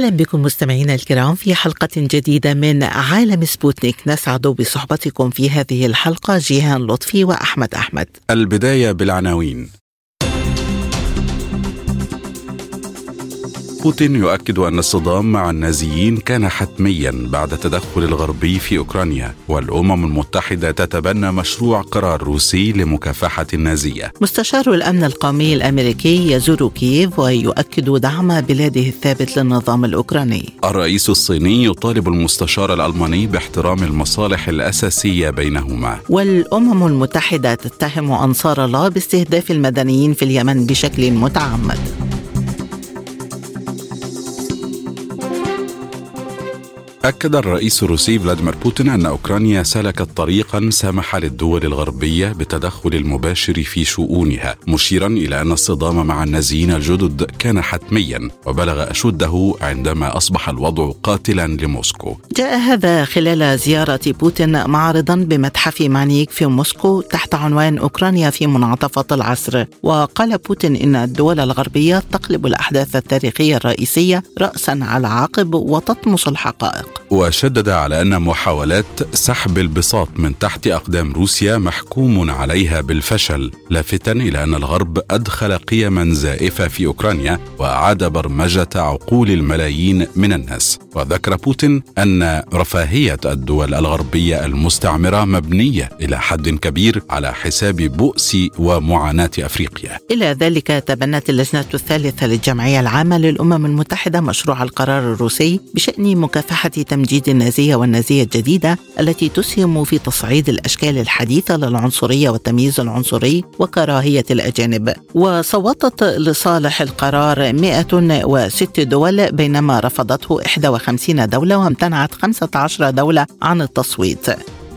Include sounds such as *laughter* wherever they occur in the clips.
أهلا بكم مستمعينا الكرام في حلقة جديدة من عالم سبوتنيك نسعد بصحبتكم في هذه الحلقة جيهان لطفي وأحمد أحمد. البداية بالعناوين. بوتين يؤكد أن الصدام مع النازيين كان حتميا بعد تدخل الغربي في أوكرانيا والأمم المتحدة تتبنى مشروع قرار روسي لمكافحة النازية. مستشار الأمن القومي الأمريكي يزور كييف ويؤكد دعم بلاده الثابت للنظام الأوكراني. الرئيس الصيني يطالب المستشار الألماني باحترام المصالح الأساسية بينهما. والأمم المتحدة تتهم أنصار الله باستهداف المدنيين في اليمن بشكل متعمد. أكد الرئيس الروسي فلاديمير بوتين أن أوكرانيا سلكت طريقا سمح للدول الغربية بالتدخل المباشر في شؤونها مشيرا إلى أن الصدام مع النازيين الجدد كان حتميا وبلغ أشده عندما أصبح الوضع قاتلا لموسكو. جاء هذا خلال زيارة بوتين معرضا بمتحف مانيك في موسكو تحت عنوان أوكرانيا في منعطفة العصر. وقال بوتين إن الدول الغربية تقلب الأحداث التاريخية الرئيسية رأسا على عقب وتطمس الحقائق. وشدد على أن محاولات سحب البساط من تحت أقدام روسيا محكوم عليها بالفشل لافتا إلى أن الغرب أدخل قيما زائفة في أوكرانيا وأعاد برمجة عقول الملايين من الناس. وذكر بوتين أن رفاهية الدول الغربية المستعمرة مبنية إلى حد كبير على حساب بؤس ومعاناة أفريقيا. إلى ذلك تبنت اللجنة الثالثة للجمعية العامة للأمم المتحدة مشروع القرار الروسي بشأن مكافحة تمجيد النازية والنازية الجديدة التي تسهم في تصعيد الأشكال الحديثة للعنصرية والتمييز العنصري وكراهية الأجانب. وصوتت لصالح القرار 106 دول بينما رفضته 51 دولة وامتنعت 15 دولة عن التصويت.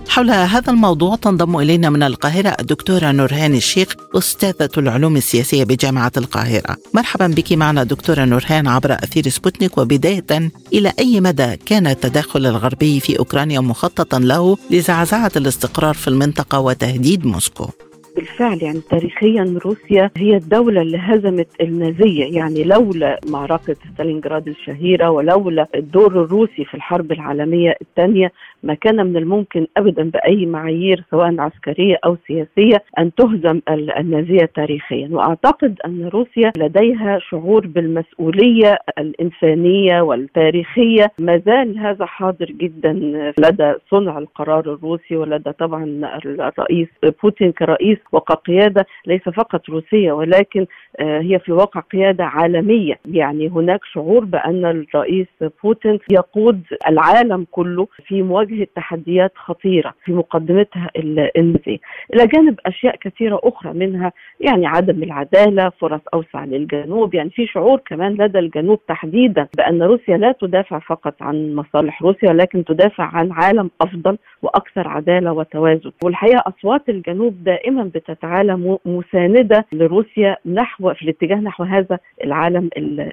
حول هذا الموضوع تنضم إلينا من القاهرة الدكتورة نورهان الشيخ أستاذة العلوم السياسية بجامعة القاهرة. مرحبا بك معنا دكتورة نورهان عبر أثير سبوتنيك وبداية إلى أي مدى كان التدخل الغربي في أوكرانيا مخططا له لزعزعة الاستقرار في المنطقة وتهديد موسكو؟ بالفعل يعني تاريخيا روسيا هي الدولة اللي هزمت النازية. يعني لولا معركة ستالينغراد الشهيرة ولولا الدور الروسي في الحرب العالمية الثانية ما كان من الممكن ابدا بأي معايير سواء عسكرية أو سياسية أن تهزم النازية تاريخيا. وأعتقد أن روسيا لديها شعور بالمسؤولية الإنسانية والتاريخية. ما زال هذا حاضر جدا لدى صنع القرار الروسي ولدى طبعا الرئيس بوتين كرئيس وكقياده ليس فقط روسية ولكن هي في الواقع قيادة عالمية. يعني هناك شعور بأن الرئيس بوتين يقود العالم كله في تواجه تحديات خطيرة في مقدمتها النازيه إلى جانب أشياء كثيرة أخرى منها يعني عدم العدالة فرص أوسع للجنوب. يعني في شعور كمان لدى الجنوب تحديدا بأن روسيا لا تدافع فقط عن مصالح روسيا ولكن تدافع عن عالم أفضل وأكثر عدالة وتوازن. والحقيقة أصوات الجنوب دائما بتتعالى مساندة لروسيا نحو في الاتجاه نحو هذا العالم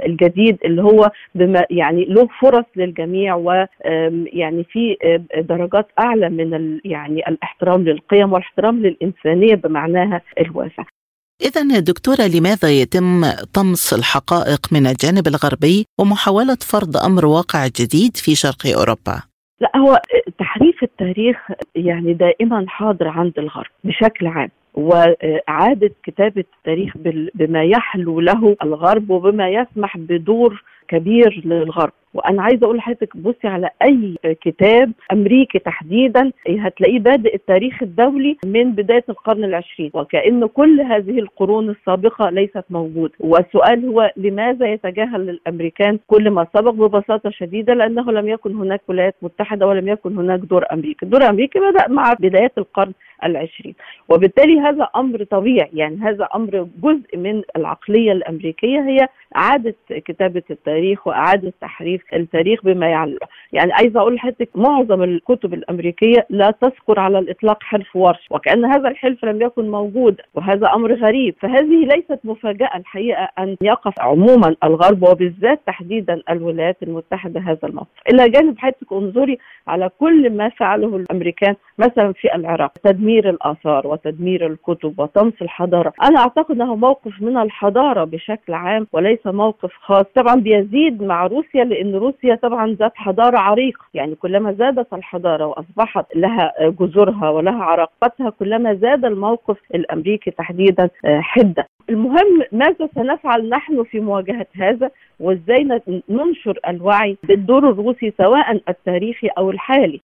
الجديد اللي هو بما يعني له فرص للجميع ويعني في درجات أعلى من يعني الإحترام للقيم والإحترام للإنسانية بمعناها الواسع. إذا دكتورة لماذا يتم طمس الحقائق من الجانب الغربي ومحاولة فرض أمر واقع جديد في شرق أوروبا؟ لا هو تحريف التاريخ يعني دائما حاضر عند الغرب بشكل عام وإعادة كتابة التاريخ بما يحلو له الغرب وبما يسمح بدور كبير للغرب. وأنا عايزة أقول لحضرتك بصي على أي كتاب أمريكي تحديدا هتلاقيه بادئ التاريخ الدولي من بداية القرن العشرين. وكأن كل هذه القرون السابقة ليست موجودة. والسؤال هو لماذا يتجاهل الأمريكان كل ما سبق ببساطة شديدة؟ لأنه لم يكن هناك ولايات متحدة ولم يكن هناك دور أمريكي. دور أمريكي بدأ مع بدايات القرن العشرين. وبالتالي هذا أمر طبيعي يعني هذا أمر جزء من العقلية الأمريكية هي إعادة كتابة التاريخ وإعادة تحريف التاريخ بما يعني عايزة أقول لحضرتك معظم الكتب الأمريكية لا تذكر على الإطلاق حلف ورش وكأن هذا الحلف لم يكن موجودا وهذا أمر غريب. فهذه ليست مفاجأة الحقيقة أن يقف عموما الغرب وبالذات تحديدا الولايات المتحدة هذا الموقف. إلى جانب حضرتك انظري على كل ما فعله الأمريكان مثلا في العراق. تدمير الآثار وتدمير الكتب وطمس الحضارة. أنا أعتقد إنه موقف من الحضارة بشكل عام وليس موقف خاص. طبعا بيزيد مع روسيا لأن روسيا طبعا ذات حضارة عريقه يعني كلما زادت الحضارة وأصبحت لها جذورها ولها عراقتها كلما زاد الموقف الأمريكي تحديدا حده المهم ماذا سنفعل نحن في مواجهة هذا؟ وإزاي ننشر الوعي بالدور الروسي سواء التاريخي أو الحالي؟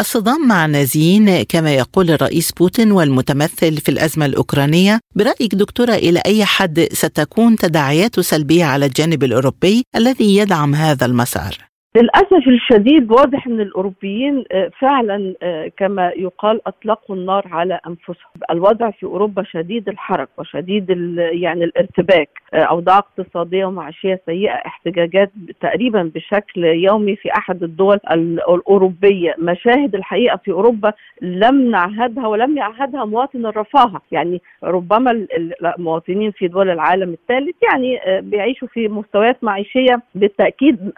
الصدام مع النازيين كما يقول الرئيس بوتين والمتمثل في الأزمة الأوكرانية برأيك دكتورة إلى أي حد ستكون تداعياته سلبية على الجانب الأوروبي الذي يدعم هذا المسار؟ للأسف الشديد واضح إن الأوروبيين فعلا كما يقال أطلقوا النار على أنفسهم. الوضع في أوروبا شديد الحرج وشديد يعني الارتباك اوضاع اقتصادية ومعيشية سيئة احتجاجات تقريبا بشكل يومي في أحد الدول الأوروبية. مشاهد الحقيقة في أوروبا لم نعهدها ولم يعهدها مواطن الرفاهة. يعني ربما المواطنين في دول العالم الثالث يعني بيعيشوا في مستويات معيشية بالتأكيد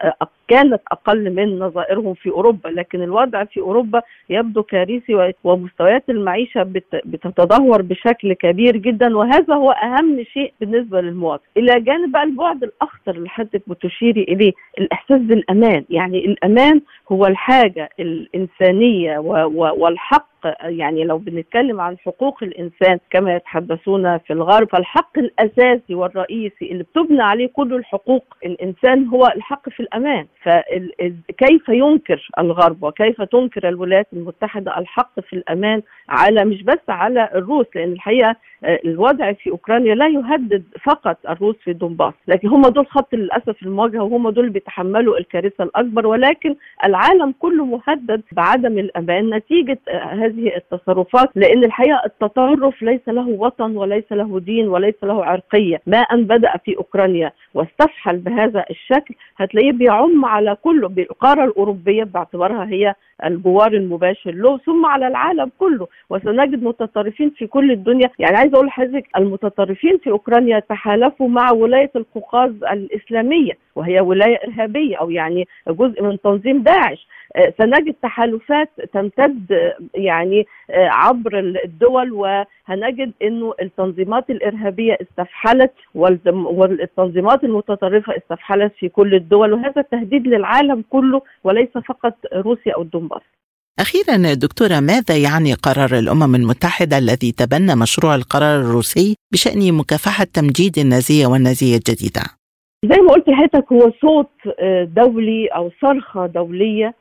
كانت أقل من نظائرهم في أوروبا لكن الوضع في أوروبا يبدو كارثي ومستويات المعيشة بتتدهور بشكل كبير جدا وهذا هو أهم شيء بالنسبة للمواطن. إلى جانب بقى البعد الأخطر اللي حضرتك بتشيري إليه الإحساس بالأمان. يعني الأمان هو الحاجة الإنسانية والحق يعني لو بنتكلم عن حقوق الإنسان كما يتحدثون في الغرب فالحق الأساسي والرئيسي اللي بتبنى عليه كل الحقوق الإنسان هو الحق في الأمان. فكيف ينكر الغرب وكيف تنكر الولايات المتحدة الحق في الأمان على مش بس على الروس لأن الحقيقة الوضع في أوكرانيا لا يهدد فقط الروس في دونباس لكن هم دول خط للأسف المواجهة وهم دول بيتحملوا الكارثة الأكبر ولكن العالم كله مهدد بعدم الأمان. نتيجة هذه التصرفات لأن الحقيقة التطرف ليس له وطن وليس له دين وليس له عرقية. ما أن بدأ في أوكرانيا واستفحل بهذا الشكل هتلاقيه بيعم على كله. بالقاره الأوروبية باعتبارها هي الجوار المباشر له ثم على العالم كله. وسنجد متطرفين في كل الدنيا. يعني عايز أقول لحضرتك المتطرفين في أوكرانيا تحالفوا مع ولاية القوقاز الإسلامية. وهي ولاية إرهابية أو يعني جزء من تنظيم داعش سنجد تحالفات تمتد يعني عبر الدول وهنجد إنه التنظيمات الإرهابية استفحلت والتنظيمات المتطرفة استفحلت في كل الدول وهذا تهديد للعالم كله وليس فقط روسيا أو دونباس. أخيرا دكتورة ماذا يعني قرار الأمم المتحدة الذي تبنى مشروع القرار الروسي بشأن مكافحة تمجيد النازية والنازية الجديدة؟ زي ما قلت لحضرتك هو صوت دولي أو صرخة دولية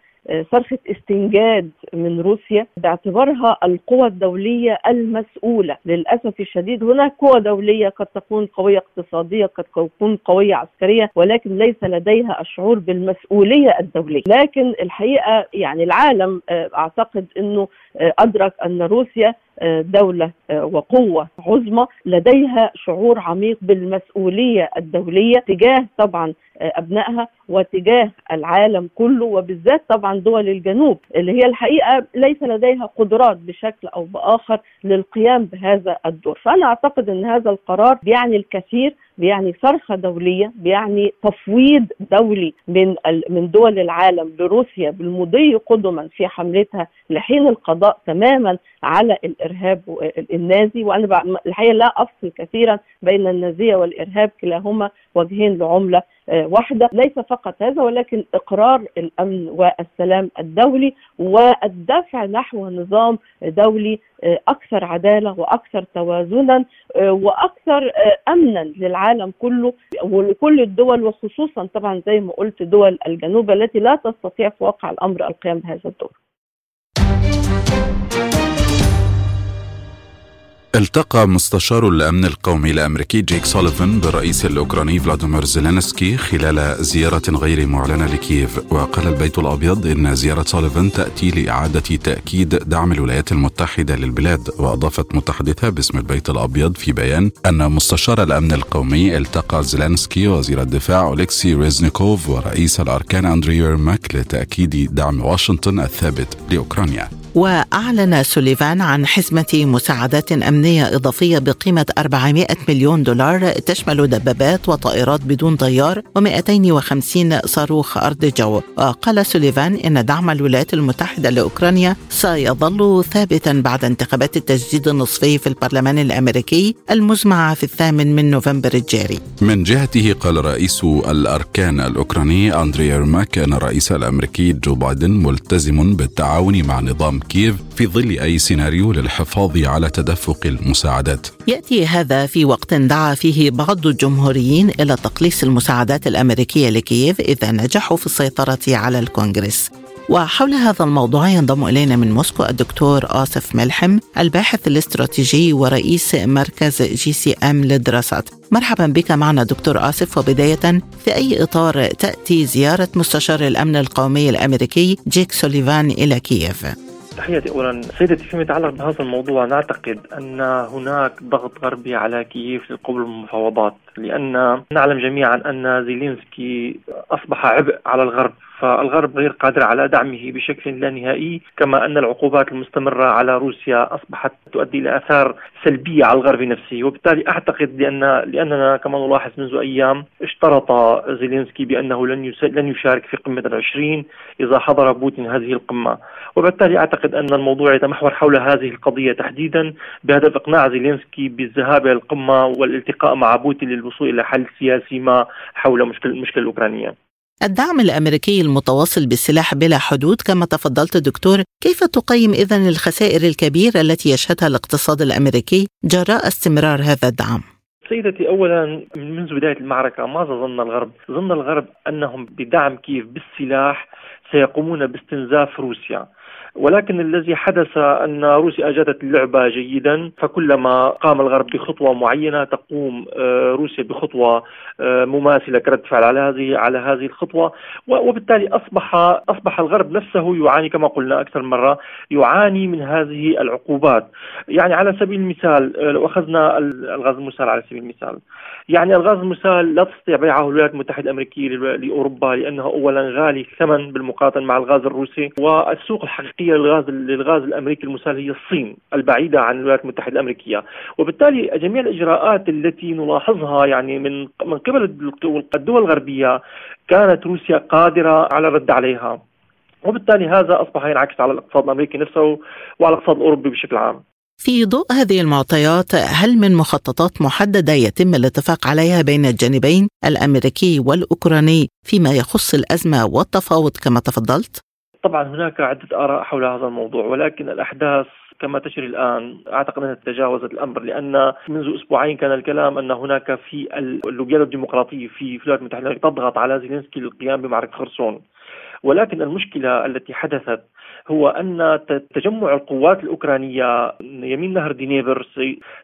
صرخة استنجاد من روسيا باعتبارها القوى الدولية المسؤولة. للأسف الشديد هناك قوى دولية قد تكون قوية اقتصادية قد تكون قوية عسكرية ولكن ليس لديها الشعور بالمسؤولية الدولية. لكن الحقيقة يعني العالم أعتقد أنه أدرك أن روسيا دولة وقوة عظمى لديها شعور عميق بالمسؤولية الدولية تجاه طبعا أبنائها وتجاه العالم كله وبالذات طبعا دول الجنوب اللي هي الحقيقة ليس لديها قدرات بشكل أو بآخر للقيام بهذا الدور. فأنا أعتقد أن هذا القرار بيعني الكثير بيعني صرخة دولية بيعني تفويض دولي من من دول العالم لروسيا بالمضي قدما في حملتها لحين القضاء تماما على الإرهاب النازي. وأنا الحقيقة لا أفصل كثيرا بين النازية والإرهاب كلاهما وجهين لعملة واحدة ليس فقط هذا ولكن إقرار الأمن والسلام الدولي والدفع نحو نظام دولي أكثر عدالة وأكثر توازنا وأكثر أمنا للعالم كله ولكل الدول وخصوصا طبعا زي ما قلت دول الجنوب التي لا تستطيع في واقع الأمر القيام بهذا الدور. التقى مستشار الأمن القومي الأمريكي جيك سوليفان بالرئيس الأوكراني فلاديمير زيلينسكي خلال زيارة غير معلنة لكييف. وقال البيت الأبيض إن زيارة سوليفان تأتي لإعادة تأكيد دعم الولايات المتحدة للبلاد. وأضافت متحدثة باسم البيت الأبيض في بيان أن مستشار الأمن القومي التقى زيلينسكي وزير الدفاع أوليكسي ريزنيكوف ورئيس الأركان اندري يرماك لتأكيد دعم واشنطن الثابت لأوكرانيا. وأعلن سوليفان عن حزمة مساعدات أمنية إضافية بقيمة 400 مليون دولار تشمل دبابات وطائرات بدون طيار و250 صاروخ أرض جو. وقال سوليفان إن دعم الولايات المتحدة لأوكرانيا سيظل ثابتا بعد انتخابات التجديد النصفي في البرلمان الأمريكي المزمعة في الثامن من نوفمبر الجاري. من جهته قال رئيس الأركان الأوكراني أندري يرماك أن الرئيس الأمريكي جو بايدن ملتزم بالتعاون مع نظام كييف في ظل أي سيناريو للحفاظ على تدفق المساعدات؟ يأتي هذا في وقت دعا فيه بعض الجمهوريين إلى تقليص المساعدات الأمريكية لكييف إذا نجحوا في السيطرة على الكونغرس. وحول هذا الموضوع ينضم إلينا من موسكو الدكتور آصف ملحم الباحث الاستراتيجي ورئيس مركز جي سي أم للدراسات. مرحبا بك معنا دكتور آصف. وبداية في أي إطار تأتي زيارة مستشار الأمن القومي الأمريكي جيك سوليفان إلى كييف؟ تحياتي اولا. سيدتي فيما يتعلق بهذا الموضوع نعتقد أن هناك ضغط غربي على كييف للقبول بالمفاوضات لأن نعلم جميعا أن زيلينسكي أصبح عبء على الغرب فالغرب غير قادر على دعمه بشكل لا نهائي كما أن العقوبات المستمرة على روسيا أصبحت تؤدي إلى آثار سلبية على الغرب نفسه. وبالتالي أعتقد لأن لأننا كما نلاحظ منذ أيام اشترط زيلينسكي بأنه لن لن يشارك في قمة العشرين إذا حضر بوتين هذه القمة. وبالتالي أعتقد أن الموضوع يتمحور حول هذه القضية تحديدا بهدف إقناع زيلينسكي بالذهاب إلى القمة والالتقاء مع بوتين للوصول إلى حل سياسي ما حول مشكلة المشكلة الأوكرانية الدعم الأمريكي المتواصل بالسلاح بلا حدود كما تفضلت دكتور، كيف تقيم اذا الخسائر الكبيره التي يشهدها الاقتصاد الأمريكي جراء استمرار هذا الدعم؟ سيدتي اولا منذ بداية المعركة ماذا ظن الغرب؟ ظن الغرب أنهم بدعم كيف بالسلاح سيقومون باستنزاف روسيا ولكن الذي حدث أن روسيا أجادت اللعبة جيدا فكلما قام الغرب بخطوة معينة تقوم آه، روسيا بخطوة آه، مماثلة كرد فعل على هذه على هذه الخطوة. وبالتالي أصبح أصبح الغرب نفسه يعاني كما قلنا أكثر مرة يعاني من هذه العقوبات. يعني على سبيل المثال آه، لو أخذنا الغاز المسال على سبيل المثال. يعني الغاز المسال لا تستطيع بيعه الولايات المتحدة الأمريكية لأوروبا لأنه أولا غالي الثمن بالمقارنة مع الغاز الروسي والسوق الحقيقية للغاز للغاز الأمريكي المسال هي الصين البعيدة عن الولايات المتحدة الأمريكية. وبالتالي جميع الإجراءات التي نلاحظها يعني من من قبل الدول الغربية كانت روسيا قادرة على الرد عليها. وبالتالي هذا أصبح ينعكس على الاقتصاد الأمريكي نفسه وعلى الاقتصاد الأوروبي بشكل عام. في ضوء هذه المعطيات هل من مخططات محددة يتم الاتفاق عليها بين الجانبين الأمريكي والأوكراني فيما يخص الأزمة والتفاوض كما تفضلت؟ طبعا هناك عدة آراء حول هذا الموضوع ولكن الأحداث كما تجري الآن أعتقد أنها تجاوزت الأمر لأن منذ أسبوعين كان الكلام أن هناك في اللوبيات الديمقراطية في الولايات المتحدة تضغط على زيلينسكي للقيام بمعركة خرسون. ولكن المشكلة التي حدثت هو أن تجمع القوات الأوكرانية يمين نهر دينيبر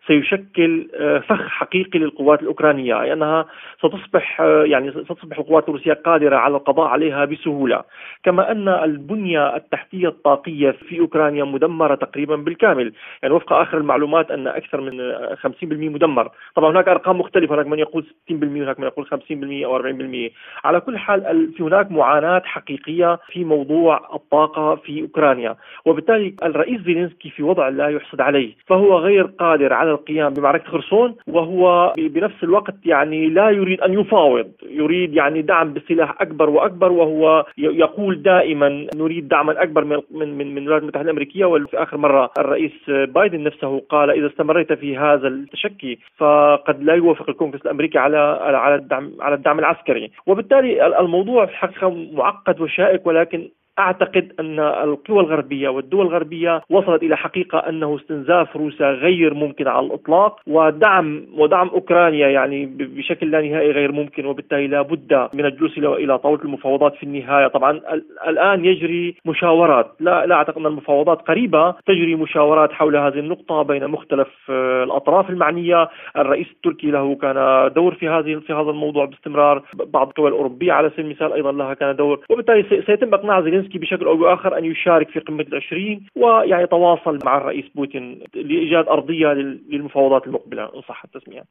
سيشكل آه، فخ حقيقي للقوات الأوكرانية لأنها ستصبح آه، يعني ستصبح القوات الروسية قادرة على القضاء عليها بسهولة. كما أن البنية التحتية الطاقية في أوكرانيا مدمرة تقريبا بالكامل. يعني وفق آخر المعلومات أن أكثر من 50% مدمر. طبعا هناك أرقام مختلفة هناك من يقول 60% هناك من يقول 50% أو 40% على كل حال في هناك معاناة حقيقية في موضوع الطاقة في أوكرانيا. وبالتالي الرئيس زيلينسكي في وضع لا يحسد عليه. فهو غير قادر على القيام بمعركة خرسون وهو بنفس الوقت يعني لا يريد أن يفاوض. يريد يعني دعم بسلاح أكبر وأكبر وهو يقول دائما نريد دعما أكبر من من من, من الولايات المتحدة الأمريكية. وفي آخر مرة الرئيس بايدن نفسه قال إذا استمريت في هذا التشكي فقد لا يوافق الكونغرس الأمريكي على على الدعم على الدعم العسكري. وبالتالي الموضوع في الحقيقة معقد وشائك ولكن أعتقد أن القوى الغربية والدول الغربية وصلت إلى حقيقة أنه استنزاف روسيا غير ممكن على الإطلاق ودعم ودعم أوكرانيا يعني بشكل لا نهائي غير ممكن وبالتالي لا بد من الجلوس إلى طاولة المفاوضات في النهاية. طبعا الآن يجري مشاورات. لا لا أعتقد أن المفاوضات قريبة. تجري مشاورات حول هذه النقطة بين مختلف آه، الأطراف المعنية. الرئيس التركي له كان دور في هذه في هذا الموضوع باستمرار. بعض الدول الأوروبية على سبيل المثال أيضا لها كان دور. وبالتالي سيتم إقناع بشكل أو بآخر أن يشارك في قمة العشرين ويعني يتواصل مع الرئيس بوتين لإيجاد أرضية للمفاوضات المقبلة إن صح التسمية.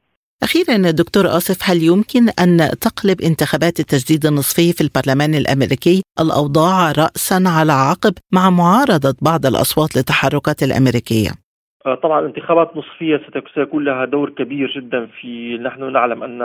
أخيرا دكتور آصف هل يمكن أن تقلب انتخابات التجديد النصفي في البرلمان الأمريكي الأوضاع رأسا على عقب مع معارضة بعض الأصوات للتحركات الأمريكية؟ آه، طبعا الانتخابات نصفيه سيكون لها دور كبير جدا في نحن نعلم أن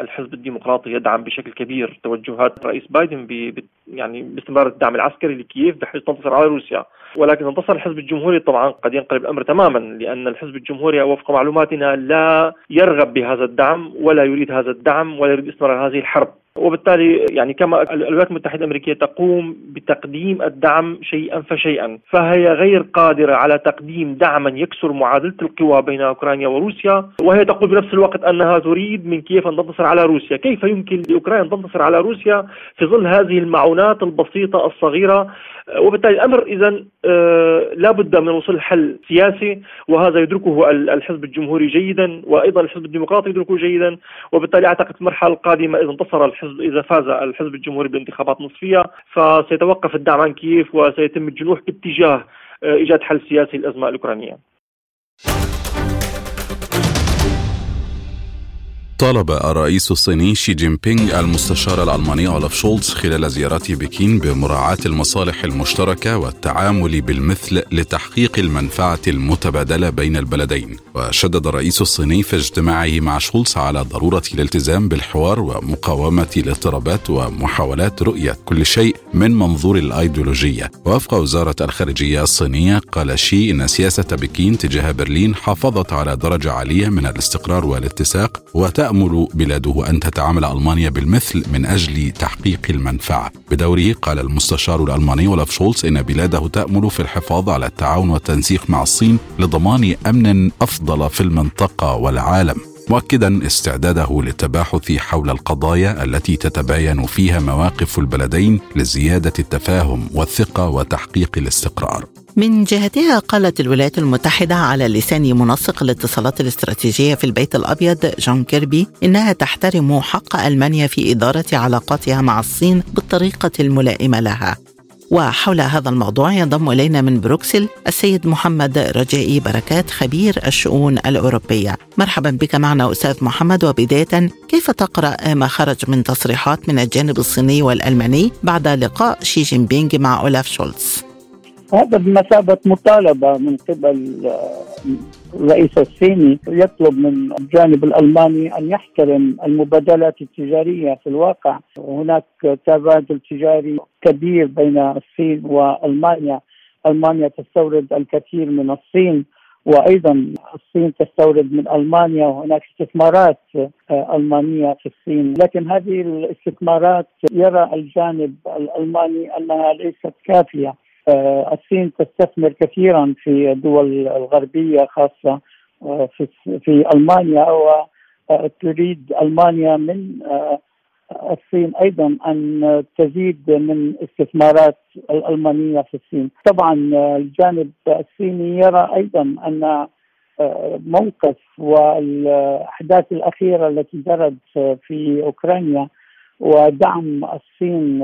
الحزب الديمقراطي يدعم بشكل كبير توجهات الرئيس بايدن ب يعني باستمرار الدعم العسكري لكييف بحيث تنتصر على روسيا. ولكن انتصر الحزب الجمهوري طبعا قد ينقلب الأمر تماما لأن الحزب الجمهوري وفق معلوماتنا لا يرغب بهذا الدعم ولا يريد هذا الدعم ولا يريد استمرار هذه الحرب. وبالتالي يعني كما الولايات المتحدة الأمريكية تقوم بتقديم الدعم شيئا فشيئا فهي غير قادرة على تقديم دعما يكسر معادلة القوى بين أوكرانيا وروسيا وهي تقول بنفس الوقت أنها تريد من كيف أن تنتصر على روسيا. كيف يمكن لأوكرانيا أن تنتصر على روسيا في ظل هذه المعونات البسيطة الصغيرة وبالتالي الأمر اذا آه، لا بد من وصول حل سياسي وهذا يدركه الحزب الجمهوري جيدا وأيضا الحزب الديمقراطي يدركه جيدا وبالتالي أعتقد المرحله القادمة إذا انتصر الحزب إذا فاز الحزب الجمهوري بانتخابات نصفية فسيتوقف الدعم عن كييف وسيتم الجنوح باتجاه آه، إيجاد حل سياسي للأزمة الأوكرانية. طالب الرئيس الصيني شي جين بينغ المستشار الألماني أولاف شولتز خلال زيارته بكين بمراعاة المصالح المشتركة والتعامل بالمثل لتحقيق المنفعة المتبادلة بين البلدين. وشدد الرئيس الصيني في اجتماعه مع شولتز على ضرورة الالتزام بالحوار ومقاومة الاضطرابات ومحاولات رؤية كل شيء من منظور الأيديولوجية. وفق وزارة الخارجية الصينية قال شي إن سياسة بكين تجاه برلين حافظت على درجة عالية من الاستقرار والاتساق وتأمل تأمل بلاده أن تتعامل ألمانيا بالمثل من أجل تحقيق المنفعة. بدوره قال المستشار الألماني أولاف شولتز إن بلاده تأمل في الحفاظ على التعاون والتنسيق مع الصين لضمان أمن أفضل في المنطقة والعالم. مؤكدا استعداده للتباحث حول القضايا التي تتباين فيها مواقف البلدين لزيادة التفاهم والثقة وتحقيق الاستقرار. من جهتها قالت الولايات المتحدة على لسان منسق الاتصالات الاستراتيجية في البيت الأبيض جون كيربي إنها تحترم حق ألمانيا في إدارة علاقاتها مع الصين بالطريقة الملائمة لها. وحول هذا الموضوع ينضم إلينا من بروكسل السيد محمد رجائي بركات خبير الشؤون الأوروبية. مرحبا بك معنا أستاذ محمد. وبداية كيف تقرأ ما خرج من تصريحات من الجانب الصيني والألماني بعد لقاء شي جين بينغ مع أولاف شولتز هذا بمثابة مطالبة من قبل الرئيس الصيني يطلب من الجانب الألماني أن يحترم المبادلات التجارية في الواقع. هناك تبادل تجاري كبير بين الصين وألمانيا. ألمانيا تستورد الكثير من الصين وأيضا الصين تستورد من ألمانيا وهناك استثمارات ألمانية في الصين، لكن هذه الاستثمارات يرى الجانب الألماني أنها ليست كافية. آه، الصين تستثمر كثيرا في الدول الغربية خاصة آه، في في ألمانيا وتريد آه، ألمانيا من الصين أيضا أن تزيد من استثمارات الألمانية في الصين، طبعا الجانب الصيني يرى أيضا أن موقف والأحداث الأخيرة التي جرت في أوكرانيا ودعم الصين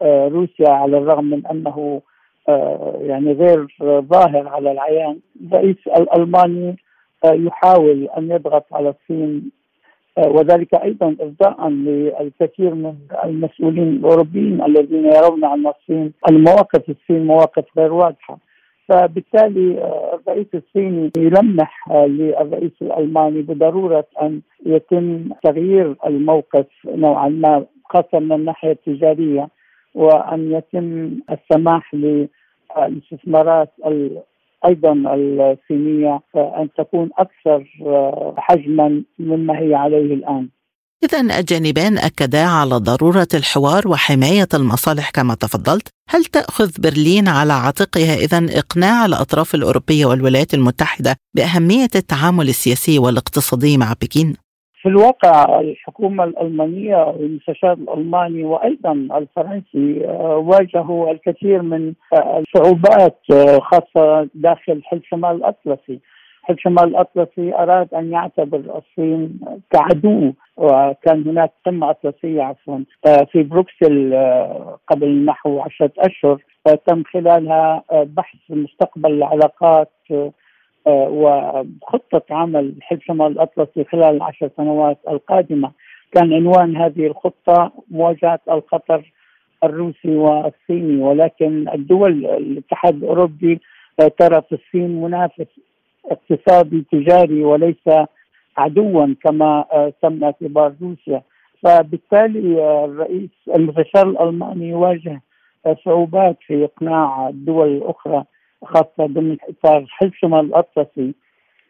لروسيا على الرغم من أنه آه، يعني غير ظاهر على العيان. الرئيس الألماني آه، يحاول أن يضغط على الصين آه، وذلك أيضا ارضاء للكثير من المسؤولين الأوروبيين الذين يرون أن الصين المواقف الصين مواقف غير واضحة. فبالتالي الرئيس الصيني يلمح للرئيس الألماني بضرورة أن يتم تغيير الموقف نوعا ما خاصة من الناحية التجارية وأن يتم السماح للاستثمارات أيضا الصينية أن تكون أكثر حجما مما هي عليه الآن. إذا الجانبان أكدا على ضرورة الحوار وحماية المصالح كما تفضلت هل تأخذ برلين على عاتقها إذا إقناع الأطراف الأوروبية والولايات المتحدة بأهمية التعامل السياسي والاقتصادي مع بكين؟ في الواقع الحكومة الألمانية والمستشار الألماني وأيضا الفرنسي آه، واجهوا الكثير من آه، الصعوبات آه، خاصة داخل حلف شمال الأطلسي حلف شمال الأطلسي أراد أن يعتبر الصين كعدو؟ وكان هناك قمة أطلسية عفوا في بروكسل قبل نحو عشرة أشهر تم خلالها بحث مستقبل العلاقات وخطة عمل حلف شمال الأطلسي خلال العشر سنوات القادمة. كان عنوان هذه الخطة مواجهة الخطر الروسي والصيني ولكن الدول الاتحاد الأوروبي ترى في الصين منافس اقتصادي تجاري وليس عدوا كما تم اعتبار روسيا فبالتالي الرئيس المستشار الألماني يواجه صعوبات في إقناع الدول الأخرى خاصة ضمن إطار حلف شمال الأطلسي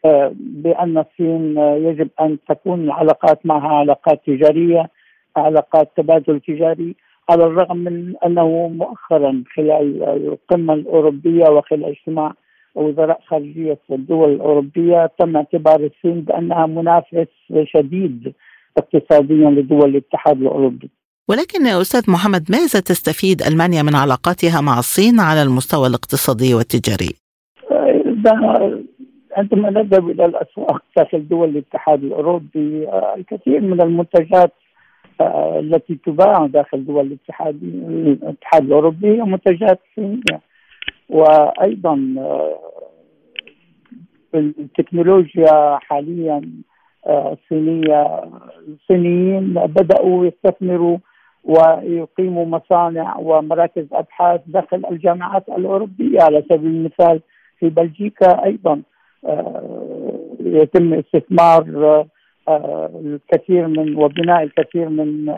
آه، بأن الصين يجب أن تكون العلاقات معها علاقات تجارية علاقات تبادل تجاري على الرغم من أنه مؤخرا خلال القمة الأوروبية وخلال اجتماع وزراء خارجية الدول الأوروبية تم اعتبار الصين بأنها منافس شديد اقتصاديا لدول الاتحاد الأوروبي. ولكن يا أستاذ محمد ماذا تستفيد ألمانيا من علاقاتها مع الصين على المستوى الاقتصادي والتجاري؟ عندما نذهب إلى الأسواق داخل دول الاتحاد الأوروبي الكثير من المنتجات آه، التي تباع داخل دول الاتحاد الاتحاد الأوروبي هي منتجات صينية وأيضا آه، التكنولوجيا حاليا آه، الصينيه الصينيين بدأوا يستثمروا ويقيموا مصانع ومراكز أبحاث داخل الجامعات الأوروبية. على سبيل المثال في بلجيكا أيضا آه، يتم استثمار الكثير من وبناء الكثير من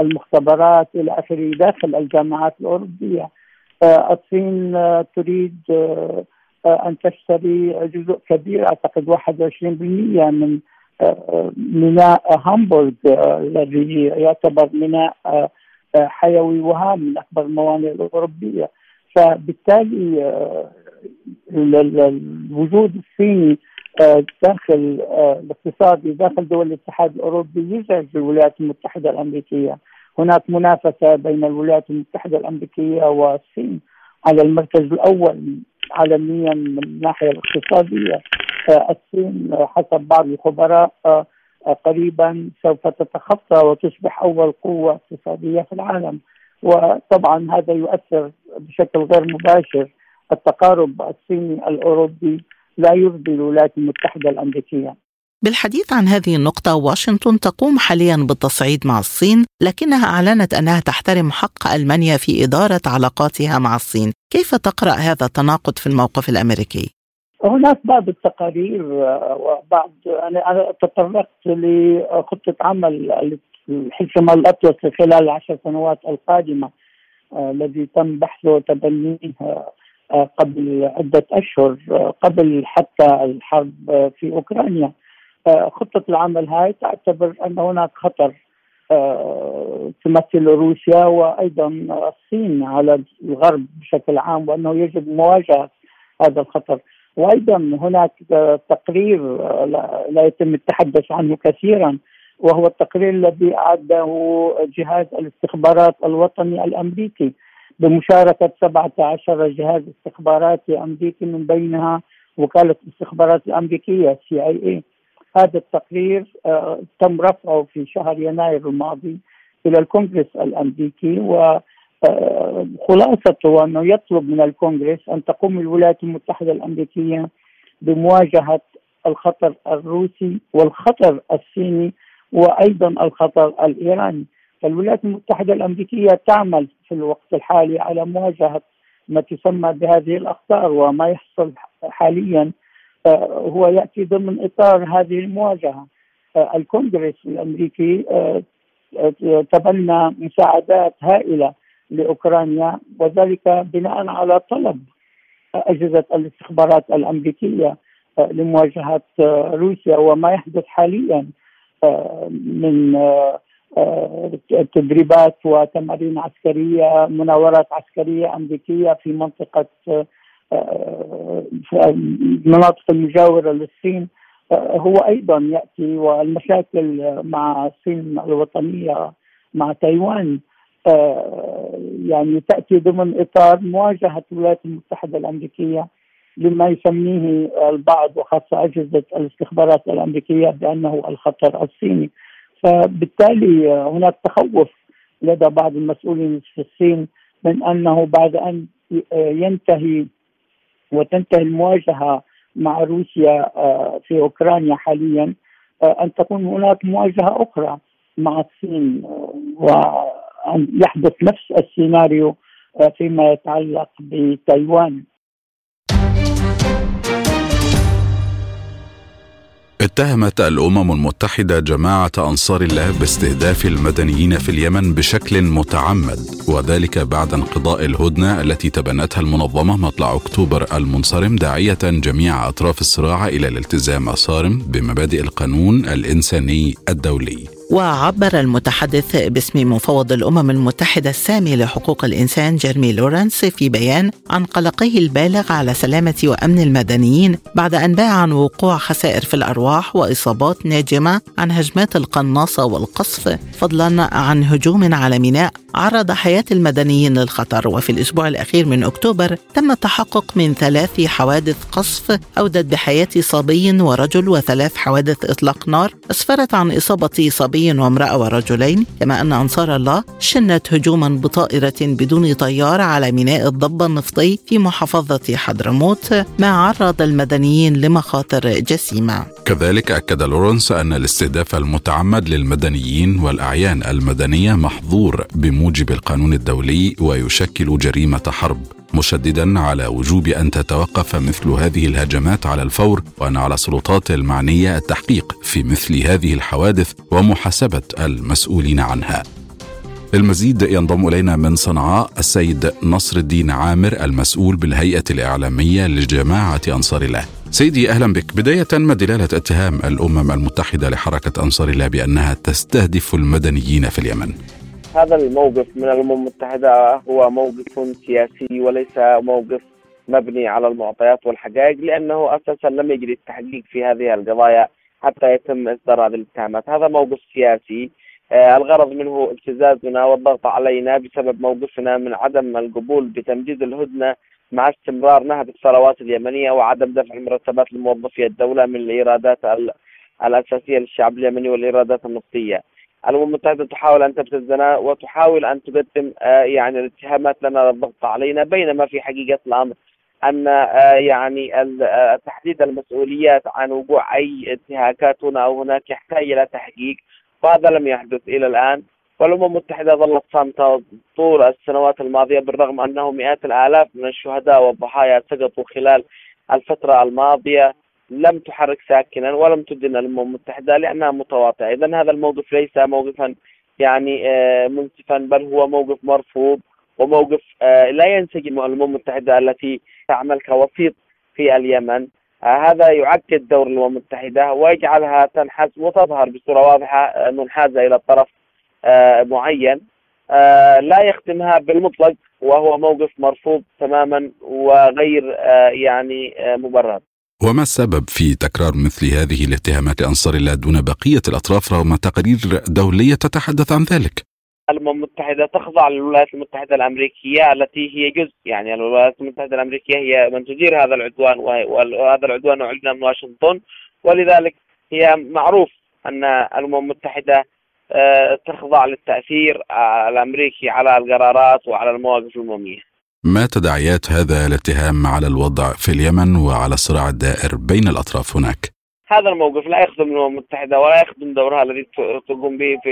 المختبرات إلى آخره داخل الجامعات الأوروبية. آه، الصين آه، تريد آه، أن تشتري جزء كبير أعتقد 21% من ميناء هامبورغ الذي يعتبر ميناء حيوي وهام من أكبر الموانئ الأوروبية. فبالتالي الوجود الصيني داخل الاقتصادي داخل دول الاتحاد الأوروبي يزعج الولايات المتحدة الأمريكية. هناك منافسة بين الولايات المتحدة الأمريكية والصين على المركز الأول عالميا من الناحية الاقتصادية. آه، الصين حسب بعض الخبراء آه، قريبا سوف تتخطى وتصبح أول قوة اقتصادية في العالم. وطبعا هذا يؤثر بشكل غير مباشر. التقارب الصيني الأوروبي لا يرضي الولايات المتحدة الأمريكية. بالحديث عن هذه النقطة واشنطن تقوم حاليا بالتصعيد مع الصين لكنها أعلنت أنها تحترم حق ألمانيا في إدارة علاقاتها مع الصين كيف تقرأ هذا التناقض في الموقف الأمريكي؟ هناك بعض التقارير وبعض أنا أنا تطرقت لخطة عمل الحلف شمال الأطلسي خلال العشر سنوات القادمة آه، الذي تم بحثه وتبنيه آه، قبل عدة أشهر آه، قبل حتى الحرب في أوكرانيا خطة العمل هاي تعتبر أن هناك خطر آه، تمثل روسيا وأيضا الصين على الغرب بشكل عام وأنه يجب مواجهة هذا الخطر. وأيضا هناك تقرير لا يتم التحدث عنه كثيرا وهو التقرير الذي أعده جهاز الاستخبارات الوطني الأمريكي. بمشاركة 17 جهاز استخباراتي أمريكي من بينها وكالة الاستخبارات اي اي هذا التقرير آه، تم رفعه في شهر يناير الماضي إلى الكونغرس الأمريكي وخلاصته آه، أنه يطلب من الكونغرس أن تقوم الولايات المتحدة الأمريكية بمواجهة الخطر الروسي والخطر الصيني وأيضا الخطر الإيراني. فالولايات المتحدة الأمريكية تعمل في الوقت الحالي على مواجهة ما تسمى بهذه الأخطار وما يحصل حاليا هو يأتي ضمن إطار هذه المواجهة. آه، الكونغرس الأمريكي آه، آه، تبنى مساعدات هائلة لأوكرانيا وذلك بناء على طلب أجهزة الاستخبارات الأمريكية لمواجهة روسيا وما يحدث حاليا من تدريبات وتمارين عسكرية مناورات عسكرية أمريكية في منطقة المناطق المجاورة للصين هو أيضا يأتي والمشاكل مع الصين الوطنية مع تايوان يعني تأتي ضمن إطار مواجهة الولايات المتحدة الأمريكية لما يسميه البعض وخاصة أجهزة الاستخبارات الأمريكية بأنه الخطر الصيني. فبالتالي هناك تخوف لدى بعض المسؤولين في الصين من أنه بعد أن ينتهي وتنتهي المواجهة مع روسيا في أوكرانيا حاليا أن تكون هناك مواجهة أخرى مع الصين وأن يحدث نفس السيناريو فيما يتعلق بتايوان. اتهمت الأمم المتحدة جماعة أنصار الله باستهداف المدنيين في اليمن بشكل متعمد وذلك بعد انقضاء الهدنة التي تبنتها المنظمة مطلع أكتوبر المنصرم داعية جميع أطراف الصراع إلى الالتزام الصارم بمبادئ القانون الإنساني الدولي. وعبر المتحدث باسم مفوض الأمم المتحدة السامي لحقوق الإنسان جيرمي لورنس في بيان عن قلقه البالغ على سلامة وأمن المدنيين بعد أن باع عن وقوع خسائر في الأرواح وإصابات ناجمة عن هجمات القناصة والقصف فضلا عن هجوم على ميناء عرض حياة المدنيين للخطر. وفي الأسبوع الأخير من أكتوبر تم التحقق من ثلاث حوادث قصف أودت بحياة صبي ورجل وثلاث حوادث إطلاق نار أسفرت عن إصابة صبي صبي وامرأة ورجلين كما أن أنصار الله شنت هجوما بطائرة بدون طيار على ميناء الضبة النفطي في محافظة حضرموت ما عرض المدنيين لمخاطر جسيمة. كذلك أكد لورنس أن الاستهداف المتعمد للمدنيين والأعيان المدنية محظور بموجب القانون الدولي ويشكل جريمة حرب. مشددا على وجوب أن تتوقف مثل هذه الهجمات على الفور وأن على السلطات المعنية التحقيق في مثل هذه الحوادث ومحاسبة المسؤولين عنها. للمزيد ينضم إلينا من صنعاء السيد نصر الدين عامر المسؤول بالهيئة الإعلامية لجماعة أنصار الله. سيدي أهلا بك، بداية ما دلالة اتهام الأمم المتحدة لحركة أنصار الله بأنها تستهدف المدنيين في اليمن؟ هذا الموقف من الأمم المتحدة هو موقف سياسي وليس موقف مبني على المعطيات والحقائق لأنه أساسا لم يجري التحقيق في هذه القضايا حتى يتم إصدار هذه الاتهامات، هذا موقف سياسي آه الغرض منه ابتزازنا والضغط علينا بسبب موقفنا من عدم القبول بتمديد الهدنة مع استمرار نهب الثروات اليمنية وعدم دفع المرتبات لموظفي الدولة من الإيرادات الأساسية للشعب اليمني والإيرادات النفطية. الامم المتحده تحاول أن تبتزنا وتحاول أن تقدم آه، يعني الاتهامات لنا للضغط علينا بينما في حقيقة الأمر أن آه، يعني آه، تحديد المسؤوليات عن وقوع أي انتهاكات هنا أو هناك يحتاج إلى تحقيق. وهذا لم يحدث إلى الآن والأمم المتحدة ظلت صامته طول السنوات الماضية بالرغم أنه مئات الآلاف من الشهداء والضحايا سقطوا خلال الفترة الماضية. لم تحرك ساكنا ولم تدن الامم المتحده لأنها متواطئة، اذا هذا الموقف ليس موقفا يعني آه، منصفا بل هو موقف مرفوض وموقف آه، لا ينسجم الامم المتحده التي تعمل كوسيط في اليمن. آه، هذا يعكد دور الامم المتحده ويجعلها تنحاز وتظهر بصورة واضحة منحازة إلى طرف معين. لا يختمها بالمطلق وهو موقف مرفوض تماما وغير يعني مبرر. وما السبب في تكرار مثل هذه الاتهامات لأنصار الله دون بقية الأطراف رغم تقارير دولية تتحدث عن ذلك؟ الأمم المتحدة تخضع للولايات المتحدة الأمريكية التي هي جزء يعني الولايات المتحدة الأمريكية هي من تدير هذا العدوان وهذا العدوان أعلن من واشنطن ولذلك هي معروف أن الأمم المتحدة آه، تخضع للتأثير الأمريكي على القرارات وعلى المواقف الأممية ما تداعيات هذا الاتهام على الوضع في اليمن وعلى الصراع الدائر بين الأطراف هناك؟ هذا الموقف لا يخدم الأمم المتحدة ولا يخدم دورها الذي تقوم به في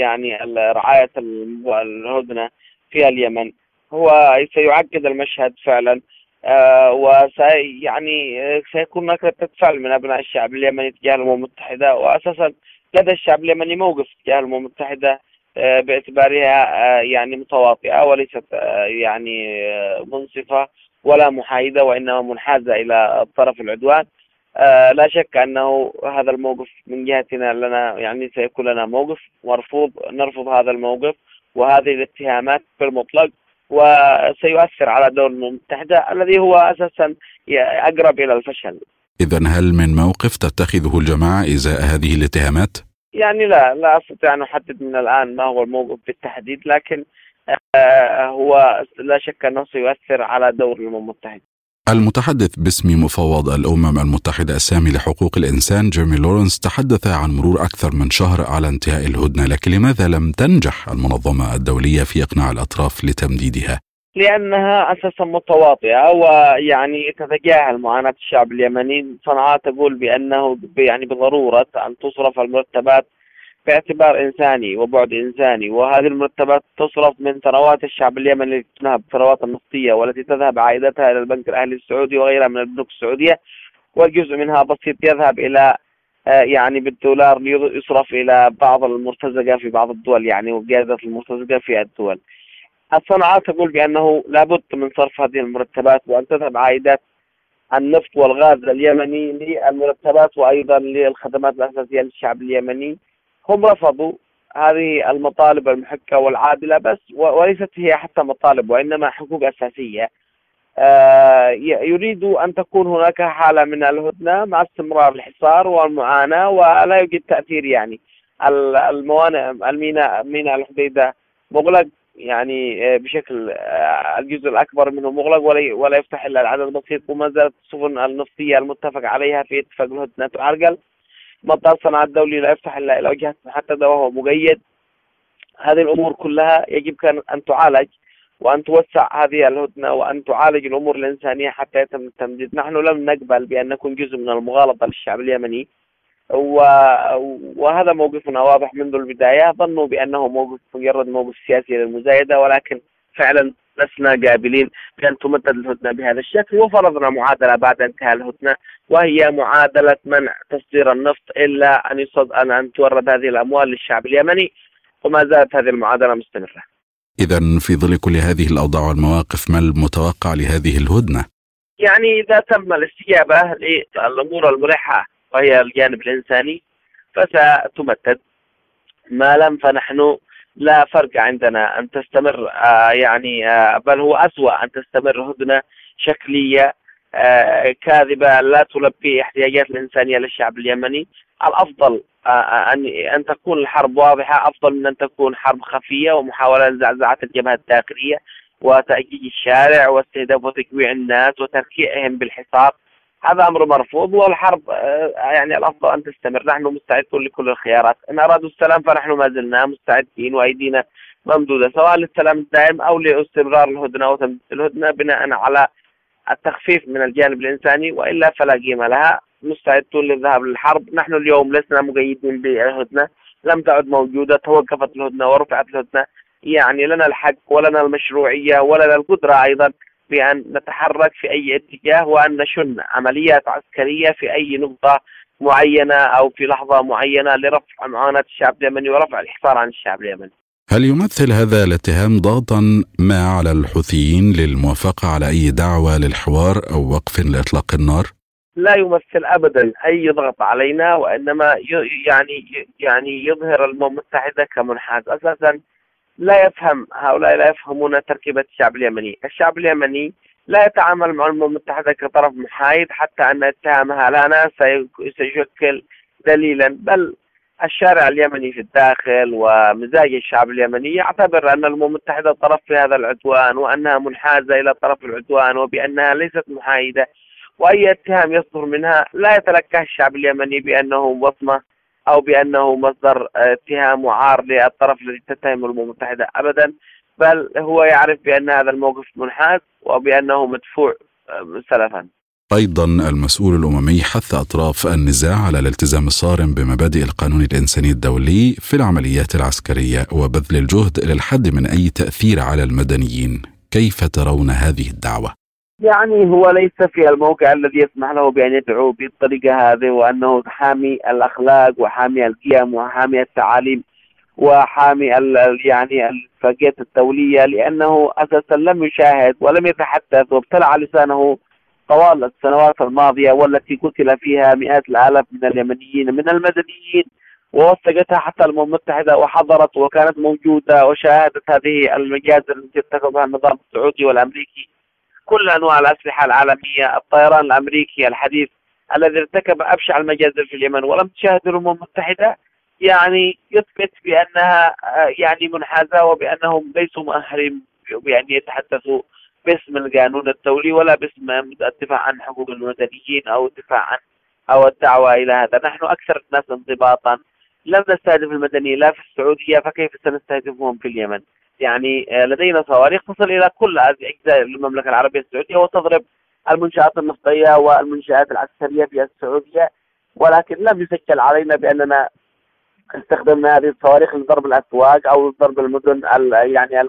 يعني رعايه الهدنة في اليمن هو سيعقد المشهد فعلا آه وسي يعني سيكون هناك ردة فعل من أبناء الشعب اليمني تجاه الأمم المتحدة واساسا لدى الشعب اليمني موقف تجاه الأمم المتحدة آه، باعتبارها آه، يعني متواطئة وليست آه، يعني منصفة ولا محايدة وإنما منحازة إلى طرف العدوان آه لا شك أنه هذا الموقف من جهتنا لنا يعني سيكون لنا موقف مرفوض نرفض هذا الموقف وهذه الاتهامات في المطلق وسيؤثر على دول المتحدة الذي هو أساسا أقرب إلى الفشل. اذا هل من موقف تتخذه الجماعة إزاء هذه الاتهامات؟ يعني لا لا أستطيع أن أحدد من الآن ما هو الموقف بالتحديد لكن آه هو لا شك أنه سيؤثر على دور الأمم المتحدة. المتحدث باسم مفوض الأمم المتحدة السامي لحقوق الإنسان جيرمي لورنس تحدث عن مرور أكثر من شهر على انتهاء الهدنة لكن لماذا لم تنجح المنظمة الدولية في إقناع الأطراف لتمديدها؟ لأنها أساسا متواطئة ويعني تتجاهل معاناة الشعب اليمني. صنعاء تقول بأنه يعني بضرورة أن تصرف المرتبات باعتبار إنساني وبعد إنساني وهذه المرتبات تصرف من ثروات الشعب اليمني التي تذهب ثروات النفطية والتي تذهب عائدتها إلى البنك الأهلي السعودي وغيرها من البنوك السعودية. وجزء منها بسيط يذهب إلى آه، يعني بالدولار يصرف إلى بعض المرتزقة في بعض الدول يعني وقيادة المرتزقة في الدول. الصنعاء تقول بأنه لابد من صرف هذه المرتبات وأن تذهب عائدات النفط والغاز اليمني للمرتبات وأيضا للخدمات الأساسية للشعب اليمني. هم رفضوا هذه المطالب المحكة والعادلة بس وليست هي حتى مطالب وإنما حقوق أساسية. آه، يريد أن تكون هناك حالة من الهدنة مع استمرار الحصار والمعاناة ولا يوجد تأثير يعني. الموانئ الميناء ميناء الحديدة مغلق. يعني آه، بشكل آه، الجزء الأكبر منه مغلق ولا ولا يفتح إلا العدد بسيط وما زالت السفن النفطية المتفق عليها في اتفاق الهدنة تعرقل مطار صنعاء الدولي لا يفتح إلا إلى وجهات محدده وهو مقيد. هذه الأمور كلها يجب كان أن تعالج وأن توسع هذه الهدنة وأن تعالج الأمور الإنسانية حتى يتم التمديد، نحن لم نقبل بأن نكون جزء من المغالطة للشعب اليمني. وهذا موقفنا واضح منذ البداية، ظنوا بأنه موقف مجرد موقف سياسي للمزايدة ولكن فعلا لسنا قابلين بأن تمدد الهدنة بهذا الشكل وفرضنا معادلة بعد انتهاء الهدنة وهي معادلة منع تصدير النفط إلا أن يصد أن, أن تورد هذه الأموال للشعب اليمني وما زالت هذه المعادلة مستمرة إذا في ظل كل هذه الأوضاع والمواقف ما المتوقع لهذه الهدنة؟ يعني إذا تم الاستجابة للأمور الملحة وهي الجانب الإنساني فستمدد ما لم فنحن لا فرق عندنا أن تستمر آه يعني آه بل هو أسوأ أن تستمر هدنة شكلية آه كاذبة لا تلبي احتياجات الإنسانية للشعب اليمني. الأفضل أن أن تكون الحرب واضحة أفضل من أن تكون حرب خفية ومحاولة لزعزعة الجبهة الداخلية وتأجيج الشارع واستهداف وتكويع الناس وتركيعهم بالحصار. هذا أمر مرفوض والحرب آه، يعني الأفضل أن تستمر. نحن مستعدون لكل الخيارات. إن أرادوا السلام فنحن ما زلنا مستعدين وأيدينا ممدودة سواء للسلام الدائم أو لاستمرار الهدنة وتمديد الهدنة بناء على التخفيف من الجانب الإنساني وإلا فلا قيمة لها. مستعدون للذهاب للحرب. نحن اليوم لسنا مقيدين بالهدنة. لم تعد موجودة توقفت الهدنة ورفعت الهدنة. يعني لنا الحق ولنا المشروعية ولنا القدرة أيضا بأن نتحرك في أي اتجاه وأن نشن عمليات عسكرية في أي نقطة معينة أو في لحظة معينة لرفع معاناة الشعب اليمني ورفع الحصار عن الشعب اليمني هل يمثل هذا الاتهام ضغطا ما على الحوثيين للموافقة على أي دعوة للحوار أو وقف لإطلاق النار؟ لا يمثل ابدا أي ضغط علينا وإنما يعني يعني يظهر الامم المتحدة كمنحاز أساسا لا يفهم هؤلاء لا يفهمون تركيبة الشعب اليمني. الشعب اليمني لا يتعامل مع الأمم المتحدة كطرف محايد حتى أن اتهامها لنا سيشكل دليلا. بل الشارع اليمني في الداخل ومزاج الشعب اليمني يعتبر أن الأمم المتحدة طرف في هذا العدوان وأنها منحازة إلى طرف العدوان وبأنها ليست محايدة. وأي اتهام يصدر منها لا يتلقاه الشعب اليمني بأنه وصمة أو بأنه مصدر اتهام وعار للطرف الذي تتهم الأمم المتحدة ابدا بل هو يعرف بأن هذا الموقف منحاز وبأنه مدفوع آه، سلفا. أيضا المسؤول الأممي حث أطراف النزاع على الالتزام الصارم بمبادئ القانون الإنساني الدولي في العمليات العسكرية وبذل الجهد للحد من أي تأثير على المدنيين. كيف ترون هذه الدعوة؟ يعني هو ليس في الموقع الذي يسمح له بأن يدعو بالطريقة هذه وأنه حامي الأخلاق وحامي القيم وحامي التعاليم وحامي يعني الاتفاقيات الدولية لأنه أساسا لم يشاهد ولم يتحدث وابتلع لسانه طوال السنوات الماضية والتي قتل فيها مئات الآلاف من اليمنيين من المدنيين ووثقتها حتى الأمم المتحدة وحضرت وكانت موجودة وشاهدت هذه المجازر التي ارتكبها النظام السعودي والأمريكي. كل أنواع الأسلحة العالمية الطيران الأمريكي الحديث الذي ارتكب أبشع المجازر في اليمن ولم تشاهد الأمم المتحدة يعني يثبت بأنها يعني منحازة وبأنهم ليسوا مؤهلين يعني يتحدثوا باسم القانون الدولي ولا باسم الدفاع عن حقوق المدنيين أو الدفاع عن أو الدعوة إلى هذا، نحن أكثر الناس انضباطا لم نستهدف المدنيين لا في السعودية فكيف سنستهدفهم في اليمن؟ يعني آه، لدينا صواريخ تصل إلى كل أجزاء المملكة العربية السعودية وتضرب المنشآت النفطية والمنشآت العسكرية في السعودية. ولكن لم يسجل علينا بأننا استخدمنا هذه الصواريخ لضرب الأسواق أو ضرب المدن يعني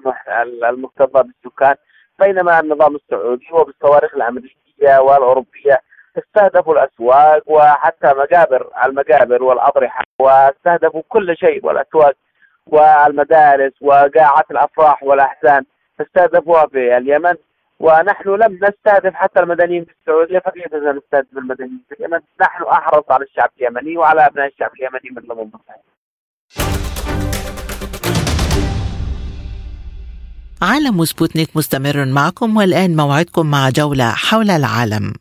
المكتظه بالسكان. بينما النظام السعودي وبالصواريخ الأمريكية والأوروبية استهدفوا الأسواق وحتى مقابر المقابر والأضرحة واستهدفوا كل شيء. والأسواق والمدارس وقاعات الأفراح والأحزان استهدفوها في اليمن ونحن لم نستهدف حتى المدنيين في السعودية فكيف سنستهدف المدنيين في اليمن؟ نحن أحرص على الشعب اليمني وعلى أبناء الشعب اليمني من الامم. عالم سبوتنيك مستمر معكم والآن موعدكم مع جولة حول العالم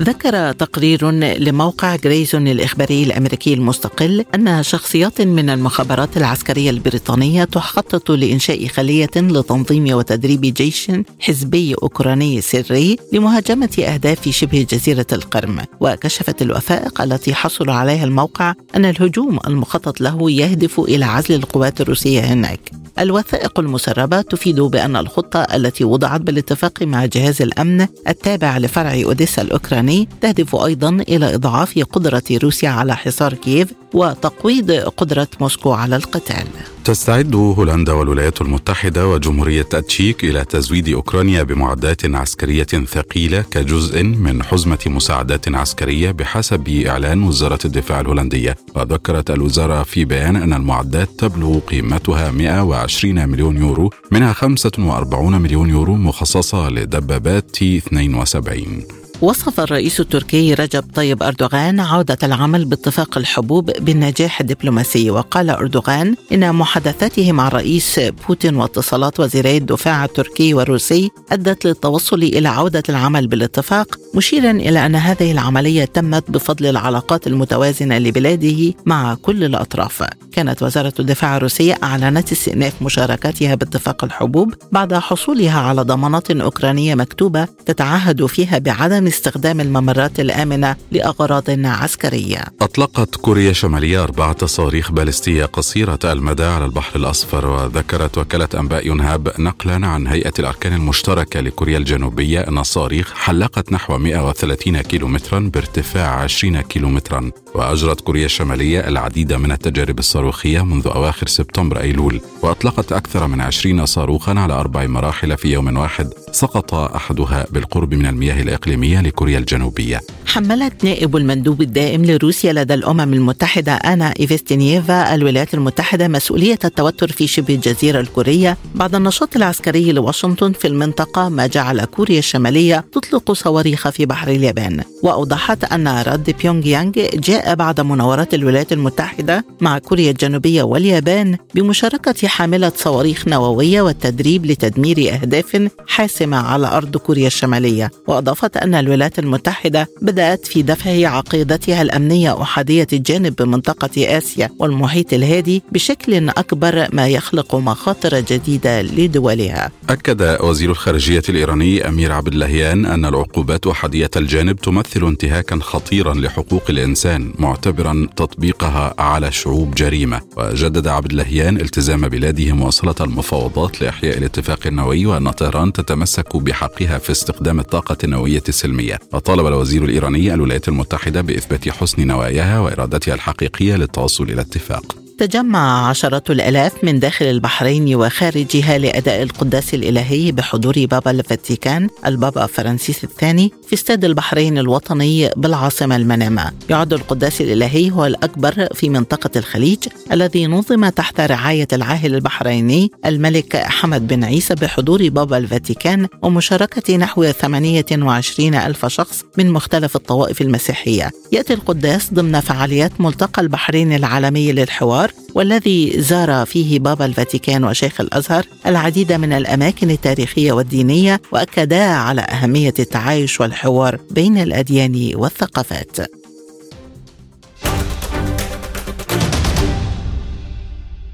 ذكر تقرير لموقع جريزون الإخباري الأمريكي المستقل أن شخصيات من المخابرات العسكرية البريطانية تخطط لإنشاء خلية لتنظيم وتدريب جيش حزبي أوكراني سري لمهاجمة أهداف شبه جزيرة القرم. وكشفت الوثائق التي حصل عليها الموقع أن الهجوم المخطط له يهدف إلى عزل القوات الروسية هناك. الوثائق المسربة تفيد بأن الخطة التي وضعت بالاتفاق مع جهاز الأمن التابع لفرع أوديسا الأوكراني تهدف أيضا إلى إضعاف قدرة روسيا على حصار كييف وتقويض قدرة موسكو على القتال. تستعد هولندا والولايات المتحدة وجمهورية التشيك إلى تزويد أوكرانيا بمعدات عسكرية ثقيلة كجزء من حزمة مساعدات عسكرية بحسب إعلان وزارة الدفاع الهولندية. وذكرت الوزارة في بيان أن المعدات تبلغ قيمتها 120 مليون يورو منها 45 مليون يورو مخصصة لدبابات تي 72 وصف الرئيس التركي رجب طيب أردوغان عودة العمل باتفاق الحبوب بالنجاح الدبلوماسي. وقال أردوغان إن محادثاته مع الرئيس بوتين واتصالات وزيري الدفاع التركي والروسي أدت للتوصل إلى عودة العمل بالاتفاق مشيرا إلى أن هذه العملية تمت بفضل العلاقات المتوازنة لبلاده مع كل الأطراف. كانت وزارة الدفاع الروسية أعلنت استئناف مشاركتها باتفاق الحبوب بعد حصولها على ضمانات أوكرانية مكتوبة تتعهد فيها بعدم استخدام الممرات الآمنة لأغراض عسكرية. أطلقت كوريا الشمالية أربعة صواريخ باليستية قصيرة المدى على البحر الأصفر وذكرت وكالة أنباء ينهب نقلا عن هيئة الأركان المشتركة لكوريا الجنوبية أن الصواريخ حلقت نحو 130 كيلومترا بارتفاع 20 كيلومترا. وأجرت كوريا الشمالية العديد من التجارب الصاروخية منذ أواخر سبتمبر أيلول. وأطلقت أكثر من 20 صاروخا على أربع مراحل في يوم واحد سقط أحدها بالقرب من المياه الإقليمية لكوريا الجنوبية. حملت نائب المندوب الدائم لروسيا لدى الأمم المتحدة أنا إيفستينييفا الولايات المتحدة مسؤولية التوتر في شبه الجزيرة الكورية بعد النشاط العسكري لواشنطن في المنطقة ما جعل كوريا الشمالية تطلق صواريخ في بحر اليابان. وأوضحت أن رد بيونغ يانغ جاء بعد مناورات الولايات المتحدة مع كوريا الجنوبية واليابان بمشاركة حاملة صواريخ نووية والتدريب لتدمير أهداف حاسمة على أرض كوريا الشمالية. وأضافت أن الولايات المتحدة بدأت في دفع عقيدتها الأمنية أحادية الجانب بمنطقة آسيا والمحيط الهادي بشكل أكبر ما يخلق مخاطر جديدة لدولها. أكد وزير الخارجية الإيراني أمير عبد اللهيان أن العقوبات أحادية الجانب تمثل انتهاكا خطيرا لحقوق الإنسان معتبرا تطبيقها على الشعوب جريمة. وجدد عبد اللهيان التزام بلاده مواصلة المفاوضات لإحياء الاتفاق النووي وأن طهران تتمسك بحقها في استخدام الطاقة النووية السلمية وطالب الوزير الإيراني الولايات المتحدة بإثبات حسن نواياها وإرادتها الحقيقية للتوصل إلى اتفاق. تجمع عشرات الآلاف من داخل البحرين وخارجها لأداء القداس الإلهي بحضور بابا الفاتيكان البابا فرانسيس الثاني في استاد البحرين الوطني بالعاصمة المنامة. يعد القداس الإلهي هو الأكبر في منطقة الخليج الذي نظم تحت رعاية العاهل البحريني الملك حمد بن عيسى بحضور بابا الفاتيكان ومشاركة نحو 28 ألف شخص من مختلف الطوائف المسيحية. يأتي القداس ضمن فعاليات ملتقى البحرين العالمي للحوار والذي زار فيه بابا الفاتيكان وشيخ الأزهر العديد من الأماكن التاريخية والدينية وأكدا على أهمية التعايش والحوار بين الأديان والثقافات.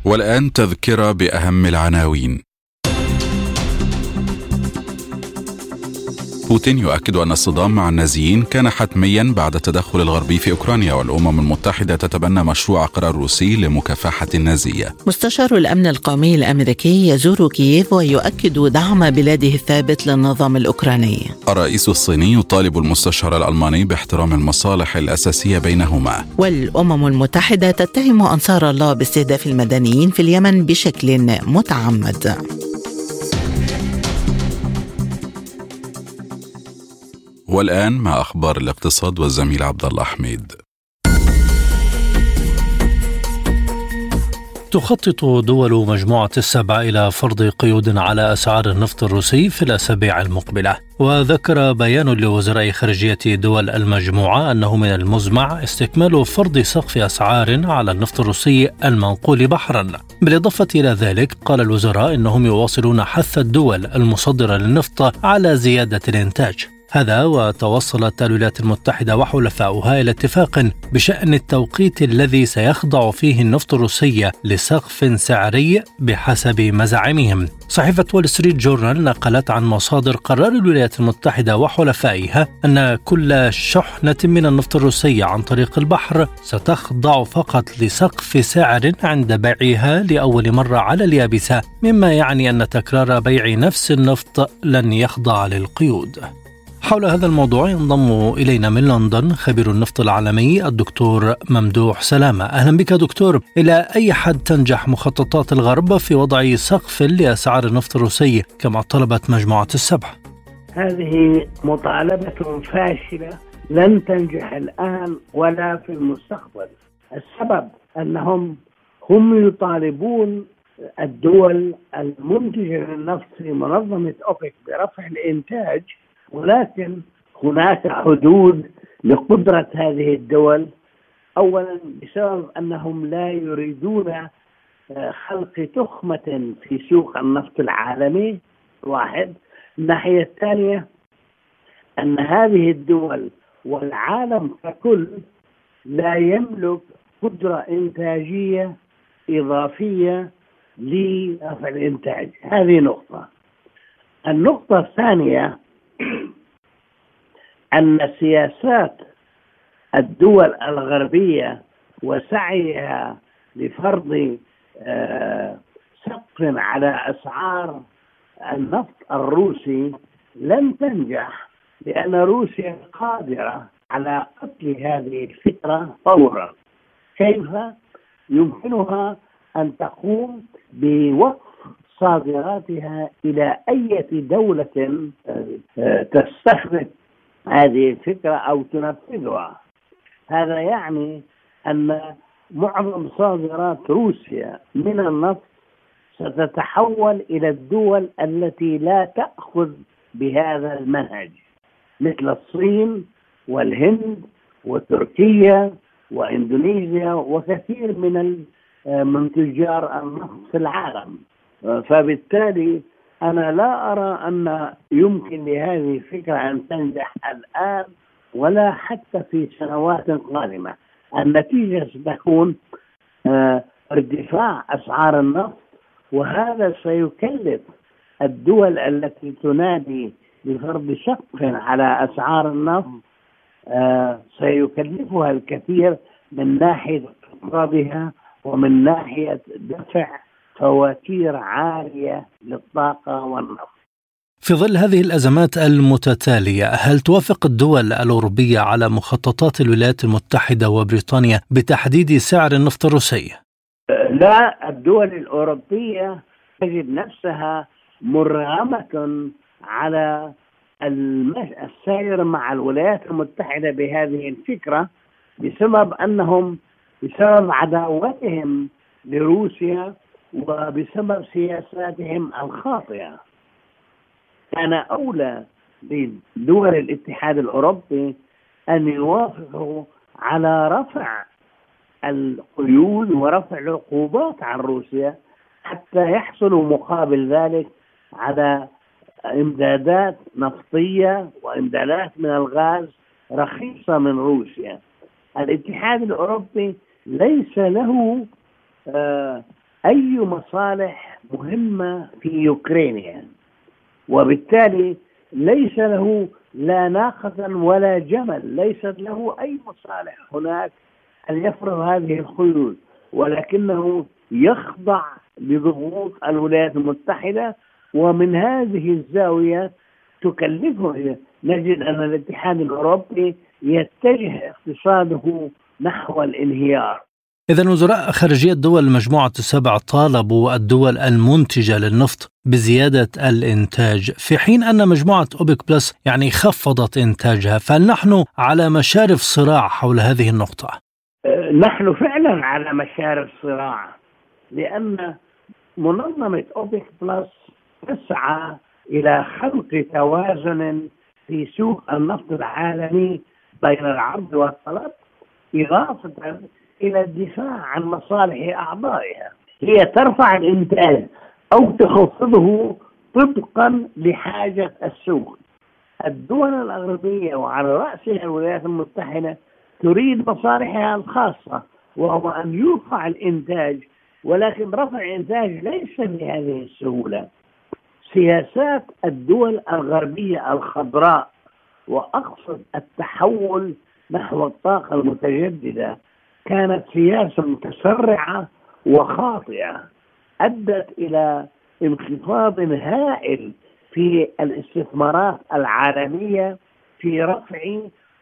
والآن تذكرة بأهم العناوين. بوتين يؤكد أن الصدام مع النازيين كان حتميا بعد التدخل الغربي في أوكرانيا والأمم المتحدة تتبنى مشروع قرار روسي لمكافحة النازية. مستشار الأمن القومي الأمريكي يزور كييف ويؤكد دعم بلاده الثابت للنظام الأوكراني. الرئيس الصيني يطالب المستشار الألماني باحترام المصالح الأساسية بينهما. والأمم المتحدة تتهم أنصار الله باستهداف المدنيين في اليمن بشكل متعمد. والآن مع أخبار الاقتصاد والزميل عبد الله حميد. تخطط دول مجموعة السبع إلى فرض قيود على أسعار النفط الروسي في الأسابيع المقبلة. وذكر بيان لوزراء خارجية دول المجموعة أنه من المزمع استكمال فرض سقف أسعار على النفط الروسي المنقول بحرا. بالإضافة إلى ذلك قال الوزراء أنهم يواصلون حث الدول المصدرة للنفط على زيادة الإنتاج. هذا وتوصلت الولايات المتحدة وحلفاؤها إلى اتفاق بشأن التوقيت الذي سيخضع فيه النفط الروسي لسقف سعري بحسب مزاعمهم. صحيفة وول ستريت جورنال نقلت عن مصادر قرار الولايات المتحدة وحلفائها أن كل شحنة من النفط الروسي عن طريق البحر ستخضع فقط لسقف سعر عند بيعها لأول مرة على اليابسة، مما يعني أن تكرار بيع نفس النفط لن يخضع للقيود. حول هذا الموضوع ينضم إلينا من لندن خبير النفط العالمي الدكتور ممدوح سلامة. أهلا بك دكتور. إلى أي حد تنجح مخططات الغرب في وضع سقف لأسعار النفط الروسي كما طلبت مجموعة السبع هذه مطالبة فاشلة لن تنجح الآن ولا في المستقبل. السبب أنهم هم يطالبون الدول المنتجة للنفط في منظمة أوبك برفع الإنتاج ولكن هناك حدود لقدرة هذه الدول. أولا بسبب أنهم لا يريدون آه، خلق تخمة في سوق النفط العالمي واحد. الناحية الثانية أن هذه الدول والعالم ككل لا يملك قدرة إنتاجية إضافية لرفع الإنتاج. هذه نقطة. النقطة الثانية *clears throat* أن سياسات الدول الغربية وسعيها لفرض آه، سقف على أسعار النفط الروسي لن تنجح لأن روسيا قادرة على قتل هذه الفكرة فورا. كيف؟ يمكنها أن تقوم بوقف صادراتها إلى أي دولة آه، تستخدم هذه الفكرة أو تنفذها. هذا يعني أن معظم صادرات روسيا من النفط ستتحول إلى الدول التي لا تأخذ بهذا المنهج مثل الصين والهند وتركيا واندونيسيا وكثير من من تجار النفط في العالم. فبالتالي أنا لا أرى أن يمكن لهذه الفكرة أن تنجح الآن ولا حتى في سنوات قادمة. النتيجة ستكون آه، ارتفاع أسعار النفط وهذا سيكلف الدول التي تنادي بفرض سقف على أسعار النفط آه، سيكلفها الكثير من ناحية اقتصادها ومن ناحية دفع فواتير عالية للطاقة والنفط. في ظل هذه الأزمات المتتالية، هل توافق الدول الأوروبية على مخططات الولايات المتحدة وبريطانيا بتحديد سعر النفط الروسي؟ لا الدول الأوروبية تجد نفسها مرغمة على السير مع الولايات المتحدة بهذه الفكرة بسبب أنهم بسبب عداوتهم لروسيا وبسبب سياساتهم الخاطئة كان أولى لدول الاتحاد الأوروبي أن يوافقوا على رفع القيود ورفع العقوبات عن روسيا حتى يحصلوا مقابل ذلك على إمدادات نفطية وإمدادات من الغاز رخيصة من روسيا. الاتحاد الأوروبي ليس له أي مصالح مهمة في يوكرينيا. وبالتالي ليس له لا ناقة ولا جمل ليست له أي مصالح هناك أن يفرض هذه القيود ولكنه يخضع لضغوط الولايات المتحدة. ومن هذه الزاوية تكلفه نجد أن الاتحاد الأوروبي يتجه اقتصاده نحو الانهيار. إذا وزراء خارجية دول مجموعة السبع طالبوا الدول المنتجة للنفط بزيادة الإنتاج في حين أن مجموعة أوبك بلس يعني خفضت إنتاجها فهل نحن على مشارف صراع حول هذه النقطة؟ أه، نحن فعلا على مشارف صراع لأن منظمة أوبك بلس تسعى إلى خلق توازن في سوق النفط العالمي بين العرض والطلب إضافة إلى الدفاع عن مصالح أعضائها. هي ترفع الإنتاج أو تخفضه طبقا لحاجة السوق. الدول الأغربية وعلى رأسها الولايات المتحدة تريد مصالحها الخاصة وهو أن يرفع الإنتاج ولكن رفع الإنتاج ليس بهذه السهولة. سياسات الدول الغربية الخضراء وأقصد التحول نحو الطاقة المتجددة كانت سياسة متسرعة وخاطئة أدت إلى انخفاض هائل في الاستثمارات العالمية في رفع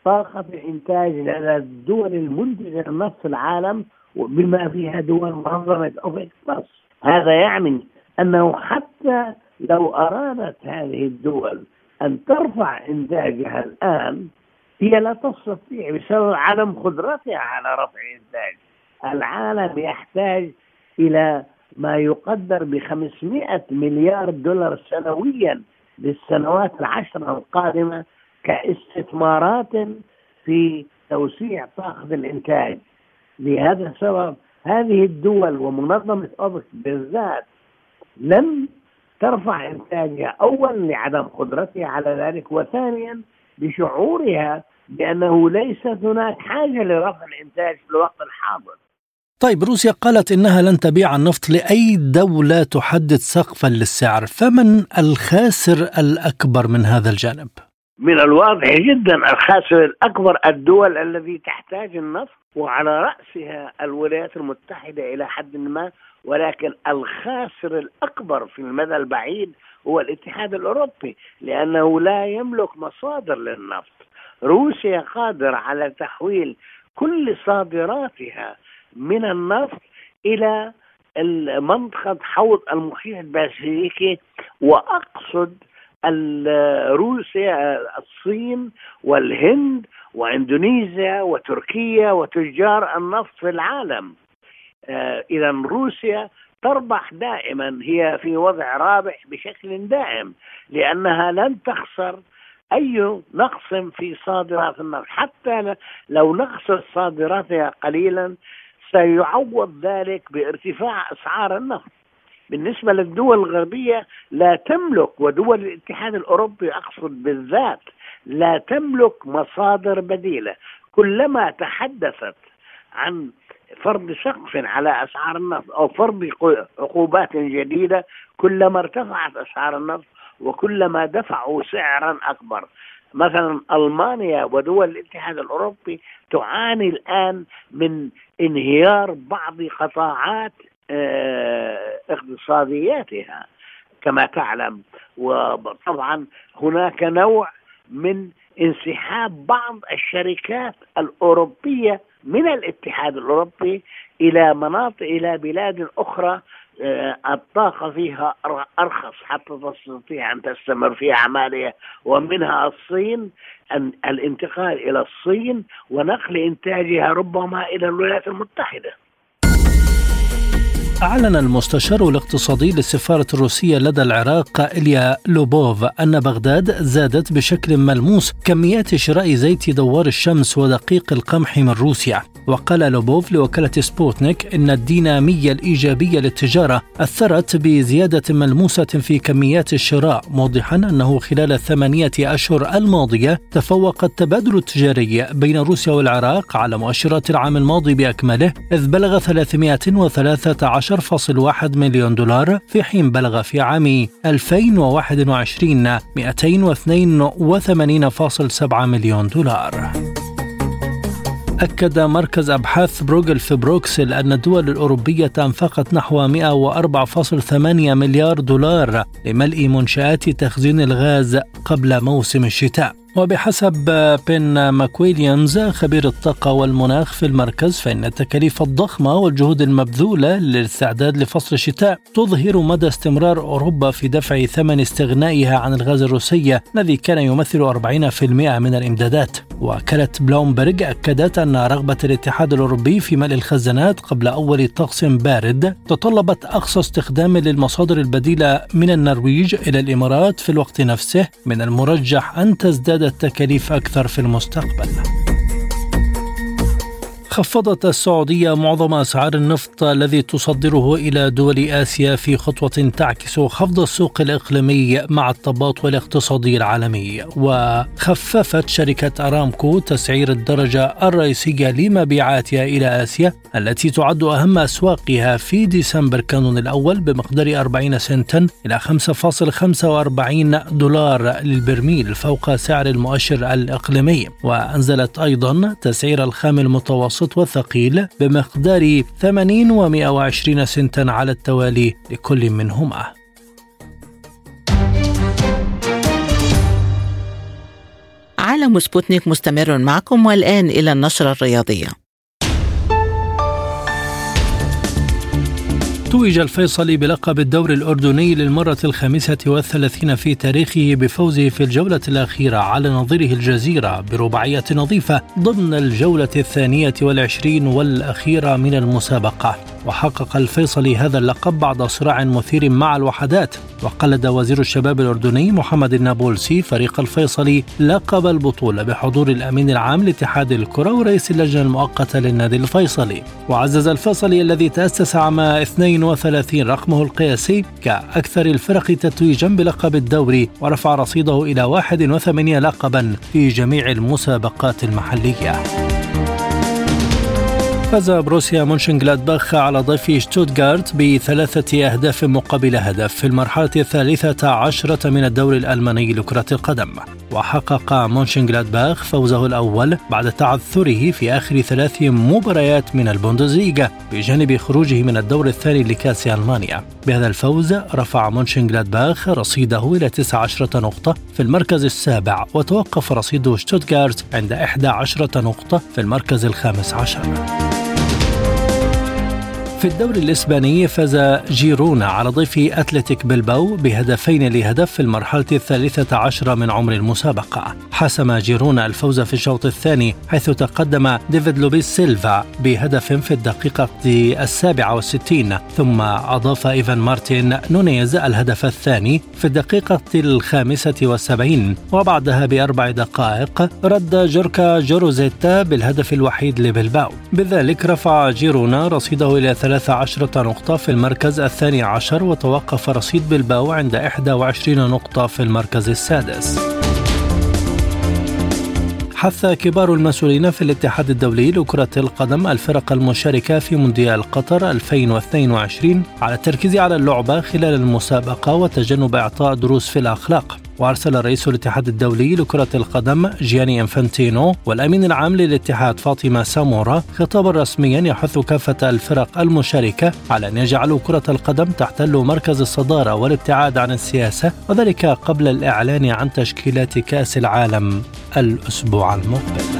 طاقة الإنتاج لدى الدول المنتجة للنفط في العالم بما فيها دول منظمة أوبك بلس. هذا يعني أنه حتى لو أرادت هذه الدول أن ترفع إنتاجها الآن هي لا تستطيع بسبب عدم قدرتها على رفع الإنتاج العالم يحتاج إلى ما يقدر ب 500 مليار دولار سنويا للسنوات العشر القادمة كاستثمارات في توسيع طاقة الإنتاج. لهذا السبب هذه الدول ومنظمة أوبك بالذات لن ترفع إنتاجها أولا لعدم قدرتها على ذلك وثانيا بشعورها بأنه ليست هناك حاجة لرفع الإنتاج في الوقت الحاضر طيب روسيا قالت إنها لن تبيع النفط لأي دولة تحدد سقفا للسعر، فمن الخاسر الأكبر من هذا الجانب؟ من الواضح جدا الخاسر الأكبر الدول التي تحتاج النفط وعلى رأسها الولايات المتحدة إلى حد ما ولكن الخاسر الأكبر في المدى البعيد هو الاتحاد الأوروبي لأنه لا يملك مصادر للنفط. روسيا قادرة على تحويل كل صادراتها من النفط إلى منطقه حوض المحيط الباسيفيكي وأقصد روسيا الصين والهند واندونيسيا وتركيا وتجار النفط في العالم. آه، اذا روسيا تربح دائما هي في وضع رابح بشكل دائم لأنها لن تخسر أي نقص في صادرات النفط. حتى لو نقصت صادراتها قليلا سيعوض ذلك بارتفاع أسعار النفط. بالنسبة للدول الغربية لا تملك ودول الاتحاد الأوروبي أقصد بالذات لا تملك مصادر بديلة. كلما تحدثت عن فرض سقف على أسعار النفط أو فرض عقوبات جديدة كلما ارتفعت أسعار النفط وكلما دفعوا سعرا أكبر. مثلا ألمانيا ودول الاتحاد الأوروبي تعاني الآن من انهيار بعض قطاعات آه، اقتصادياتها كما تعلم. وطبعا هناك نوع من انسحاب بعض الشركات الأوروبية من الاتحاد الأوروبي إلى مناطق إلى بلاد أخرى آه، الطاقة فيها أرخص حتى تستطيع أن تستمر في أعمالها. ومنها الصين الانتقال إلى الصين ونقل إنتاجها ربما إلى الولايات المتحدة. أعلن المستشار الاقتصادي للسفارة الروسية لدى العراق إليا لوبوف أن بغداد زادت بشكل ملموس كميات شراء زيت دوار الشمس ودقيق القمح من روسيا. وقال لوبوف لوكالة سبوتنيك إن الدينامية الإيجابية للتجارة أثرت بزيادة ملموسة في كميات الشراء موضحا أنه خلال الثمانية أشهر الماضية تفوق التبادل التجاري بين روسيا والعراق على مؤشرات العام الماضي بأكمله إذ بلغ 313.1 مليون دولار في حين بلغ في عام 2021 282.7 مليون دولار. أكد مركز أبحاث بروغل في بروكسل أن الدول الأوروبية أنفقت نحو 104.8 مليار دولار لملء منشآت تخزين الغاز قبل موسم الشتاء. وبحسب بن ماكويليانز خبير الطاقة والمناخ في المركز فإن التكاليف الضخمة والجهود المبذولة للاستعداد لفصل الشتاء تظهر مدى استمرار أوروبا في دفع ثمن استغنائها عن الغاز الروسي الذي كان يمثل 40% من الإمدادات. وكالة بلومبرج أكدت أن رغبة الاتحاد الأوروبي في ملء الخزانات قبل أول طقس بارد تطلبت أقصى استخدام للمصادر البديلة من النرويج إلى الإمارات في الوقت نفسه من المرجح أن تزداد التكاليف أكثر في المستقبل. خفضت السعودية معظم أسعار النفط الذي تصدره إلى دول آسيا في خطوة تعكس خفض السوق الإقليمي مع التباطؤ الاقتصادي العالمي. وخففت شركة أرامكو تسعير الدرجة الرئيسية لمبيعاتها إلى آسيا التي تعد أهم أسواقها في ديسمبر كانون الأول بمقدار 40 سنتا إلى 5.45 دولار للبرميل فوق سعر المؤشر الإقليمي. وأنزلت أيضا تسعير الخام المتوسط المتوسط والثقيل بمقدار 80 و120 سنتا على التوالي لكل منهما. عالم سبوتنيك مستمر معكم والآن إلى النشرة الرياضية. توج الفيصلي بلقب الدوري الأردني للمرة الخامسة والثلاثين في تاريخه بفوزه في الجولة الأخيرة على نظيره الجزيرة برباعية نظيفة ضمن الجولة الثانية والعشرين والأخيرة من المسابقة. وحقق الفيصلي هذا اللقب بعد صراع مثير مع الوحدات. وقلد وزير الشباب الأردني محمد النابلسي فريق الفيصلي لقب البطولة بحضور الأمين العام لاتحاد الكرة ورئيس اللجنة المؤقتة للنادي الفيصلي. وعزز الفيصلي الذي تأسس عام 32 رقمه القياسي كأكثر الفرق تتويجا بلقب الدوري ورفع رصيده إلى 81 لقبا في جميع المسابقات المحلية. فاز بروسيا مونشنغلادباخ على ضيف شتوتغارت بثلاثة أهداف مقابل هدف في المرحلة الثالثة عشرة من الدوري الألماني لكرة القدم. وحقق مونشنغلادباخ فوزه الأول بعد تعثره في آخر ثلاث مباريات من البوندسليغا بجانب خروجه من الدور الثاني لكأس ألمانيا. بهذا الفوز رفع مونشنغلادباخ رصيده إلى 19 نقطة في المركز السابع وتوقف رصيد شتوتغارت عند 11 نقطة في المركز الخامس عشر. في الدوري الإسباني فاز جيرونا على ضيف أتلتيك بلباو بهدفين لهدف في المرحلة الثالثة عشرة من عمر المسابقة. حسم جيرونا الفوز في الشوط الثاني حيث تقدم ديفيد لوبيس سيلفا بهدف في الدقيقة السابعة والستين ثم أضاف إيفان مارتين نونيز الهدف الثاني في الدقيقة الخامسة والسبعين وبعدها بأربع دقائق رد جوركا جوروزيتا بالهدف الوحيد لبلباو. بذلك رفع جيرونا رصيده إلى 13 نقطة في المركز الثاني عشر وتوقف رصيد بلباو عند 21 نقطة في المركز السادس. حث كبار المسؤولين في الاتحاد الدولي لكرة القدم الفرق المشاركة في مونديال قطر 2022 على التركيز على اللعبة خلال المسابقة وتجنب إعطاء دروس في الأخلاق. وأرسل رئيس الاتحاد الدولي لكرة القدم جياني إنفانتينو والأمين العام للاتحاد فاطمة سامورا خطابا رسميا يحث كافة الفرق المشاركة على أن يجعلوا كرة القدم تحتل مركز الصدارة والابتعاد عن السياسة وذلك قبل الإعلان عن تشكيلات كأس العالم الأسبوع المقبل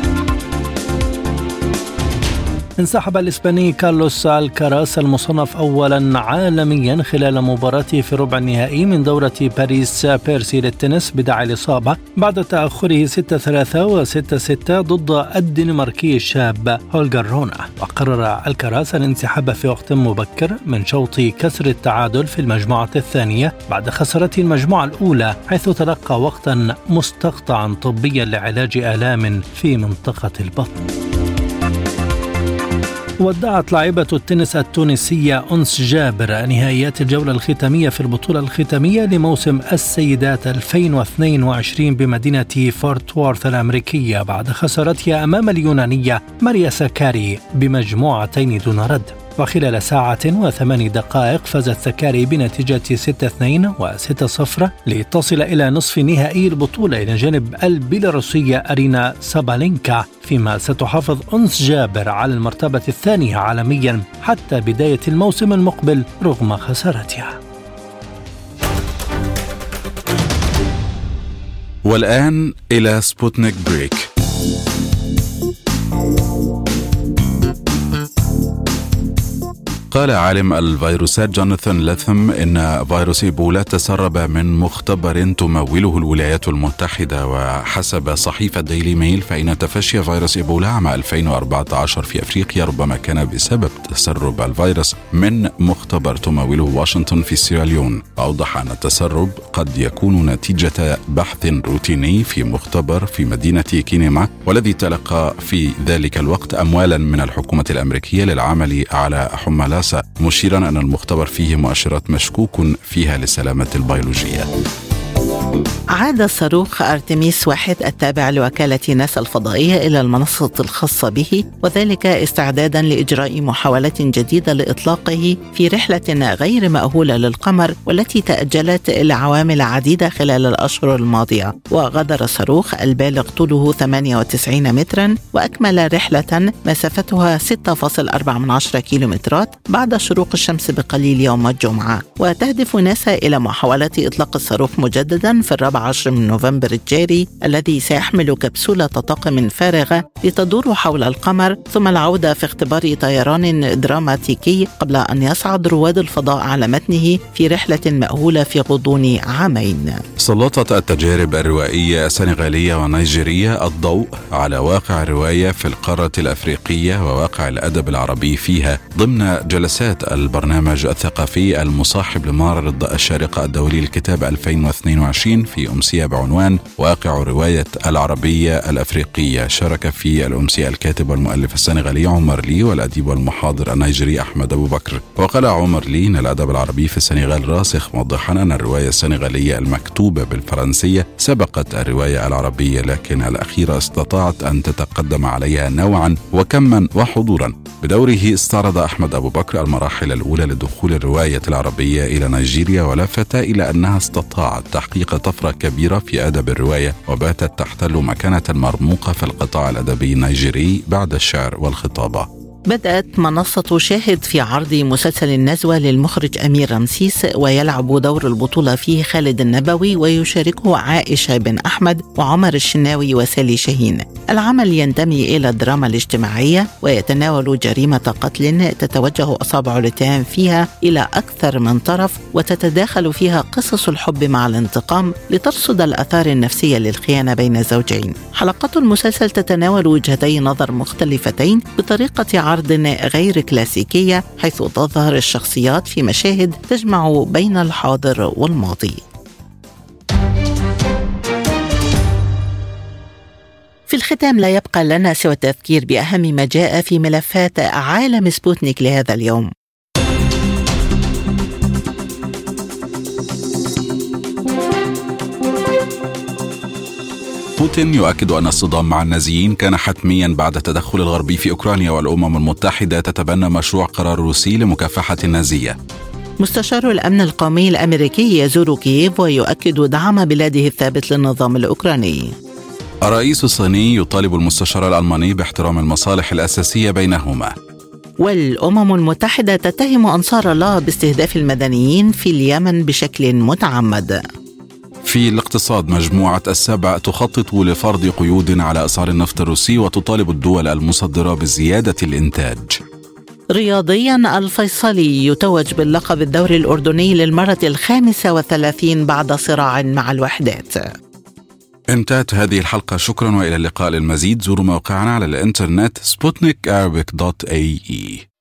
انسحب الإسباني كارلوس الكاراس المصنف أولا عالميا خلال مباراته في ربع النهائي من دورة باريس بيرسي للتنس بداعي الإصابة بعد تأخره 6-3 و6-6 ضد الدنماركي الشاب هولجر رونا وقرر الكاراس الانسحاب في وقت مبكر من شوط كسر التعادل في المجموعة الثانية بعد خسارته المجموعة الأولى حيث تلقى وقتا مستقطعا طبيا لعلاج آلام في منطقة البطن. ودعت لاعبة التنس التونسية أنس جابر نهائيات الجولة الختامية في البطولة الختامية لموسم السيدات 2022 بمدينة فورت وورث الأمريكية بعد خسارتها أمام اليونانية ماريا ساكاري بمجموعتين دون رد. وخلال ساعة وثمان دقائق فازت سكاري بنتيجة 6-2 و6-0 لتصل إلى نصف نهائي البطولة إلى جانب البيلاروسية أرينا سابالينكا فيما ستحافظ أنس جابر على المرتبة الثانية عالميا حتى بداية الموسم المقبل رغم خسارتها. والآن إلى سبوتنيك break. قال عالم الفيروسات جوناثان لثم إن فيروس إيبولا تسرب من مختبر تموله الولايات المتحدة وحسب صحيفة ديلي ميل فإن تفشي فيروس إيبولا عام 2014 في أفريقيا ربما كان بسبب تسرب الفيروس من مختبر تموله واشنطن في سيراليون أوضح أن التسرب قد يكون نتيجة بحث روتيني في مختبر في مدينة كينيما والذي تلقى في ذلك الوقت اموالا من الحكومة الأمريكية للعمل على مشيرا أن المختبر فيه مؤشرات مشكوك فيها للسلامة البيولوجية. عاد صاروخ أرتميس واحد التابع لوكالة ناسا الفضائية إلى المنصة الخاصة به وذلك استعدادا لإجراء محاولة جديدة لإطلاقه في رحلة غير مأهولة للقمر والتي تأجلت لعوامل عديدة خلال الأشهر الماضية. وغادر الصاروخ البالغ طوله 98 مترا وأكمل رحلة مسافتها 6.4 كيلومترات بعد شروق الشمس بقليل يوم الجمعة. وتهدف ناسا إلى محاولة إطلاق الصاروخ مجددا في الرابع عشر من نوفمبر الجاري الذي سيحمل كبسولة طاقم فارغة لتدور حول القمر ثم العودة في اختبار طيران دراماتيكي قبل أن يصعد رواد الفضاء على متنه في رحلة مأهولة في غضون عامين. سلطت التجارب الروائية السنغالية ونيجيرية الضوء على واقع الرواية في القارة الأفريقية وواقع الأدب العربي فيها ضمن جلسات البرنامج الثقافي المصاحب لمعرض الشارقة الدولي للكتاب 2022 في أمسية بعنوان واقع رواية العربية الأفريقية. شارك في الأمسية الكاتب والمؤلف السنغالي عمر لي والأديب والمحاضر النيجيري أحمد أبو بكر. وقال عمر لي أن الأدب العربي في السنغال راسخ موضحا أن الرواية السنغالية المكتوبة بالفرنسية سبقت الرواية العربية لكن الأخيرة استطاعت أن تتقدم عليها نوعا وكما وحضورا. بدوره استعرض أحمد أبو بكر المراحل الأولى لدخول الرواية العربية إلى نيجيريا ولفت إلى أنها استطاعت تحقيق طفرة كبيرة في أدب الرواية وباتت تحتل مكانة مرموقة في القطاع الأدبي النيجيري بعد الشعر والخطابة. بدأت منصة شاهد في عرض مسلسل النزوة للمخرج أمير رمسيس ويلعب دور البطولة فيه خالد النبوي ويشاركه عائشة بن أحمد وعمر الشناوي وسالي شاهين. العمل ينتمي إلى الدراما الاجتماعية ويتناول جريمة قتل تتوجه أصابع الاتهام فيها إلى أكثر من طرف وتتداخل فيها قصص الحب مع الانتقام لترصد الآثار النفسية للخيانة بين الزوجين. حلقات المسلسل تتناول وجهتي نظر مختلفتين بطريقة عرض غير كلاسيكية حيث تظهر الشخصيات في مشاهد تجمع بين الحاضر والماضي. في الختام لا يبقى لنا سوى التذكير بأهم ما جاء في ملفات عالم سبوتنيك لهذا اليوم. بوتين يؤكد أن الصدام مع النازيين كان حتميا بعد التدخل الغربي في أوكرانيا والأمم المتحدة تتبنى مشروع قرار روسي لمكافحة النازية. مستشار الأمن القومي الأمريكي يزور كييف ويؤكد دعم بلاده الثابت للنظام الأوكراني. الرئيس الصيني يطالب المستشار الألماني باحترام المصالح الأساسية بينهما. والأمم المتحدة تتهم أنصار الله باستهداف المدنيين في اليمن بشكل متعمد. في الاقتصاد مجموعة السبع تخطط لفرض قيود على أسعار النفط الروسي وتطالب الدول المصدرة بزيادة الإنتاج. رياضيا الفيصلي يتوج باللقب الدوري الأردني للمرة الخامسة والثلاثين بعد صراع مع الوحدات. انتهت هذه الحلقة. شكرا وإلى اللقاء للمزيد زوروا موقعنا على الإنترنت سبوتنيك dot AE.